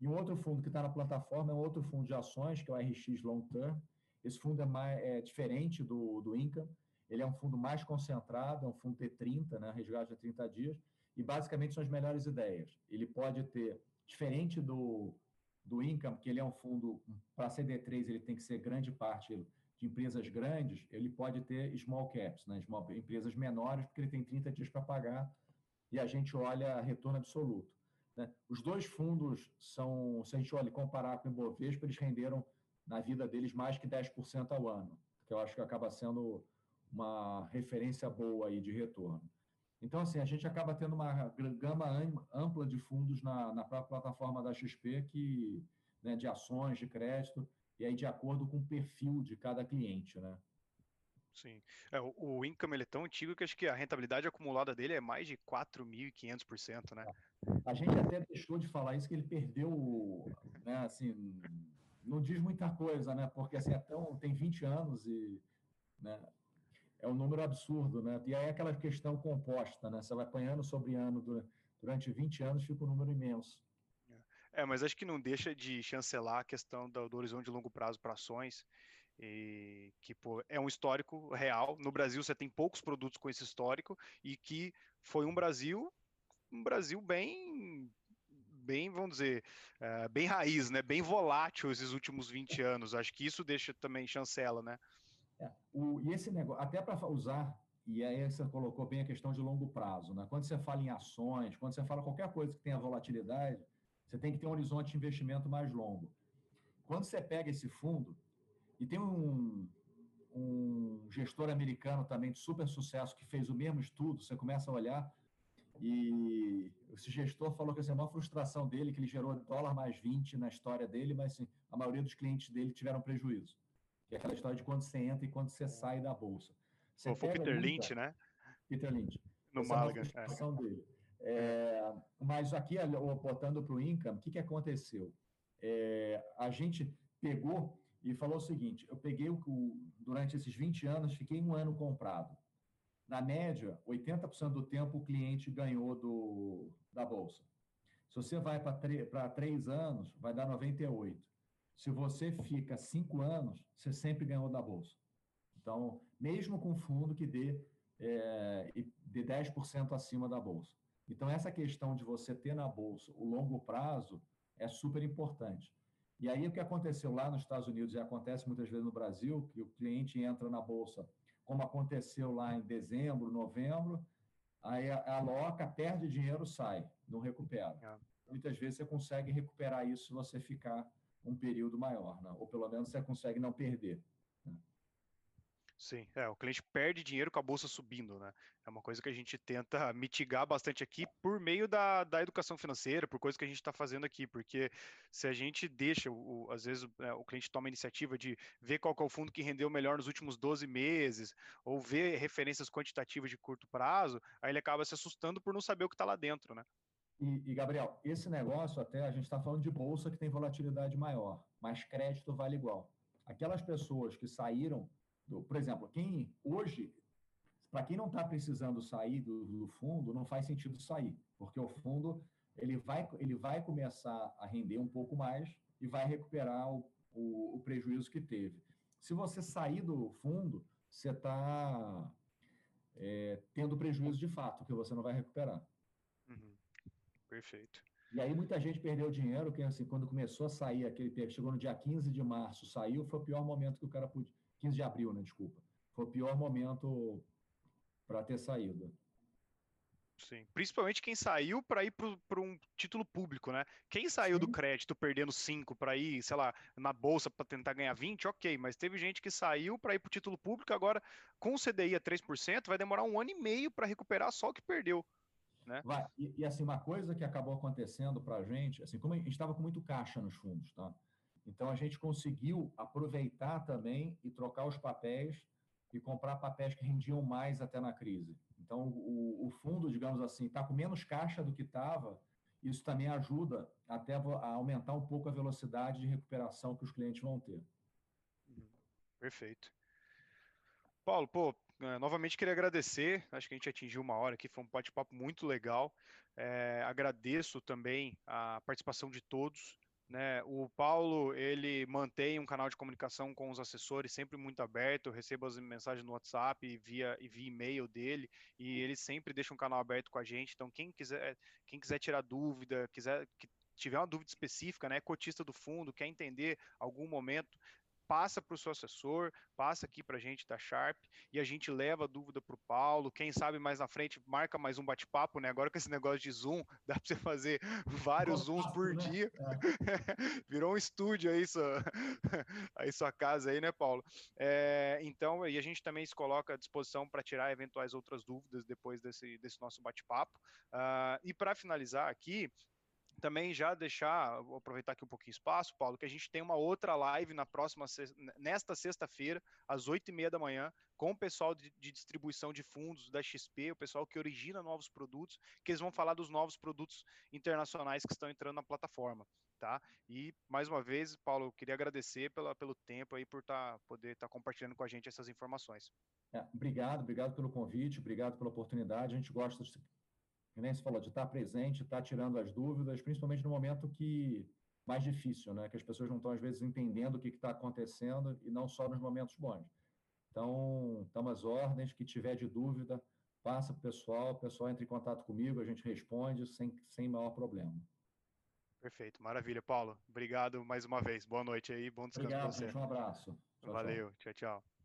Speaker 2: E um outro fundo que está na plataforma é um outro fundo de ações, que é o RX Long Term. Esse fundo é, mais, é diferente do, do Income, ele é um fundo mais concentrado, é um fundo T30, né, resgate de 30 dias, e basicamente são as melhores ideias. Ele pode ter, diferente do, do Income, que ele é um fundo, para CD3 ele tem que ser grande parte de empresas grandes, ele pode ter small caps, né, small, empresas menores, porque ele tem 30 dias para pagar, e a gente olha retorno absoluto. Né? Os dois fundos são, se a gente olha comparar com o Ibovespa, eles renderam na vida deles mais que 10% ao ano, que eu acho que acaba sendo uma referência boa aí de retorno. Então, assim, a gente acaba tendo uma gama ampla de fundos na, na própria plataforma da XP, que, né, de ações, de crédito, e aí de acordo com o perfil de cada cliente, né?
Speaker 1: Sim. É, o, o income ele é tão antigo que acho que a rentabilidade acumulada dele é mais de 4.500%, né?
Speaker 2: A gente até deixou de falar isso, que ele perdeu, né, assim, não diz muita coisa, né? Porque assim, é tão, tem 20 anos e né, é um número absurdo, né? E aí é aquela questão composta, né? Você vai apanhando sobre ano durante 20 anos, fica um número imenso.
Speaker 1: É, mas acho que não deixa de chancelar a questão do, do horizonte de longo prazo para ações, e que pô, é um histórico real. No Brasil você tem poucos produtos com esse histórico e que foi um Brasil, um Brasil bem bem, vamos dizer, uh, bem raiz, né? Bem volátil esses últimos 20 anos. Acho que isso deixa também chancela, né?
Speaker 2: É, o, e esse negócio, até para usar, e aí você colocou bem a questão de longo prazo, né? Quando você fala em ações, quando você fala qualquer coisa que tenha volatilidade, você tem que ter um horizonte de investimento mais longo. Quando você pega esse fundo, e tem um, um gestor americano também de super sucesso que fez o mesmo estudo, você começa a olhar, e esse gestor falou que assim, a maior frustração dele, que ele gerou dólar mais 20 na história dele, mas assim, a maioria dos clientes dele tiveram prejuízo que é aquela história de quando você entra e quando você sai da bolsa.
Speaker 1: Você foi Peter Lynch, né?
Speaker 2: Peter Lynch.
Speaker 1: No Malaga.
Speaker 2: É. Dele. É, mas aqui, botando para o income, o que, que aconteceu? É, a gente pegou e falou o seguinte: eu peguei o, durante esses 20 anos, fiquei um ano comprado. Na média, 80% do tempo o cliente ganhou do, da bolsa. Se você vai para três anos, vai dar 98. Se você fica cinco anos, você sempre ganhou da bolsa. Então, mesmo com fundo que dê, é, de 10% acima da bolsa. Então, essa questão de você ter na bolsa o longo prazo é super importante. E aí, o que aconteceu lá nos Estados Unidos e acontece muitas vezes no Brasil, que o cliente entra na bolsa, como aconteceu lá em dezembro, novembro, aí aloca, perde dinheiro, sai, não recupera. É. Muitas vezes você consegue recuperar isso se você ficar um período maior, né? ou pelo menos você consegue não perder. Né?
Speaker 1: Sim, é, o cliente perde dinheiro com a bolsa subindo, né? É uma coisa que a gente tenta mitigar bastante aqui por meio da, da educação financeira, por coisas que a gente está fazendo aqui, porque se a gente deixa, o, às vezes é, o cliente toma a iniciativa de ver qual é o fundo que rendeu melhor nos últimos 12 meses, ou ver referências quantitativas de curto prazo, aí ele acaba se assustando por não saber o que está lá dentro, né?
Speaker 2: E, e, Gabriel, esse negócio até a gente está falando de bolsa que tem volatilidade maior, mas crédito vale igual. Aquelas pessoas que saíram, do, por exemplo, quem hoje, para quem não está precisando sair do, do, fundo, não faz sentido sair, porque o fundo ele vai, ele vai começar a render um pouco mais e vai recuperar o, o, o prejuízo que teve. Se você sair do fundo, você está é, tendo prejuízo de fato, que você não vai recuperar.
Speaker 1: Perfeito.
Speaker 2: E aí muita gente perdeu dinheiro, que assim, quando começou a sair, aquele chegou no dia 15 de março, saiu, foi o pior momento que o cara podia. 15 de abril, né? Desculpa. Foi o pior momento para ter saído.
Speaker 1: Sim, principalmente quem saiu para ir para um título público, né? Quem saiu Sim. do crédito perdendo 5 para ir, sei lá, na bolsa para tentar ganhar 20, ok, mas teve gente que saiu para ir para o título público, agora com o CDI a 3%, vai demorar um ano e meio para recuperar só o que perdeu. Né?
Speaker 2: Vai. E, e, assim, uma coisa que acabou acontecendo para a gente, assim, como a gente estava com muito caixa nos fundos, tá? Então a gente conseguiu aproveitar também e trocar os papéis e comprar papéis que rendiam mais até na crise. Então o, o fundo, digamos assim, está com menos caixa do que estava. Isso também ajuda até a aumentar um pouco a velocidade de recuperação que os clientes vão ter.
Speaker 1: Uhum. Perfeito. Paulo, pô, é, novamente queria agradecer. Acho que a gente atingiu uma hora aqui, foi um bate-papo muito legal. É, agradeço também a participação de todos. Né? O Paulo ele mantém um canal de comunicação com os assessores sempre muito aberto. Eu recebo as mensagens no WhatsApp e via e via e-mail dele e ele sempre deixa um canal aberto com a gente. Então quem quiser quem quiser tirar dúvida, quiser que tiver uma dúvida específica, né, cotista do fundo, quer entender algum momento, passa para o seu assessor, passa aqui para a gente da Sharp e a gente leva a dúvida para o Paulo. Quem sabe mais na frente marca mais um bate-papo, né? Agora com esse negócio de Zoom, dá para você fazer vários Zooms por né? dia. É. Virou um estúdio aí sua, aí sua casa aí, né, Paulo? É, então, e a gente também se coloca à disposição para tirar eventuais outras dúvidas depois desse, desse nosso bate-papo. Uh, e para finalizar aqui, também já deixar, vou aproveitar aqui um pouquinho espaço, Paulo, que a gente tem uma outra live na próxima, nesta sexta-feira, às oito e meia da manhã, com o pessoal de, de, distribuição de fundos da XP, o pessoal que origina novos produtos, que eles vão falar dos novos produtos internacionais que estão entrando na plataforma, tá? E, mais uma vez, Paulo, queria agradecer pela, pelo tempo aí, por tá, poder estar tá compartilhando com a gente essas informações.
Speaker 2: É, obrigado, obrigado pelo convite, obrigado pela oportunidade, a gente gosta nem você falou, de estar presente, estar tirando as dúvidas, principalmente no momento que mais difícil, né? Que as pessoas não estão, às vezes, entendendo o que está acontecendo e não só nos momentos bons. Então, estamos às ordens, que tiver de dúvida, passa para o pessoal, o pessoal entra em contato comigo, a gente responde sem, sem maior problema.
Speaker 1: Perfeito, maravilha, Paulo. Obrigado mais uma vez. Boa noite aí, bom descanso
Speaker 2: para
Speaker 1: você.
Speaker 2: Gente, um abraço.
Speaker 1: Tchau, Valeu, tchau. tchau.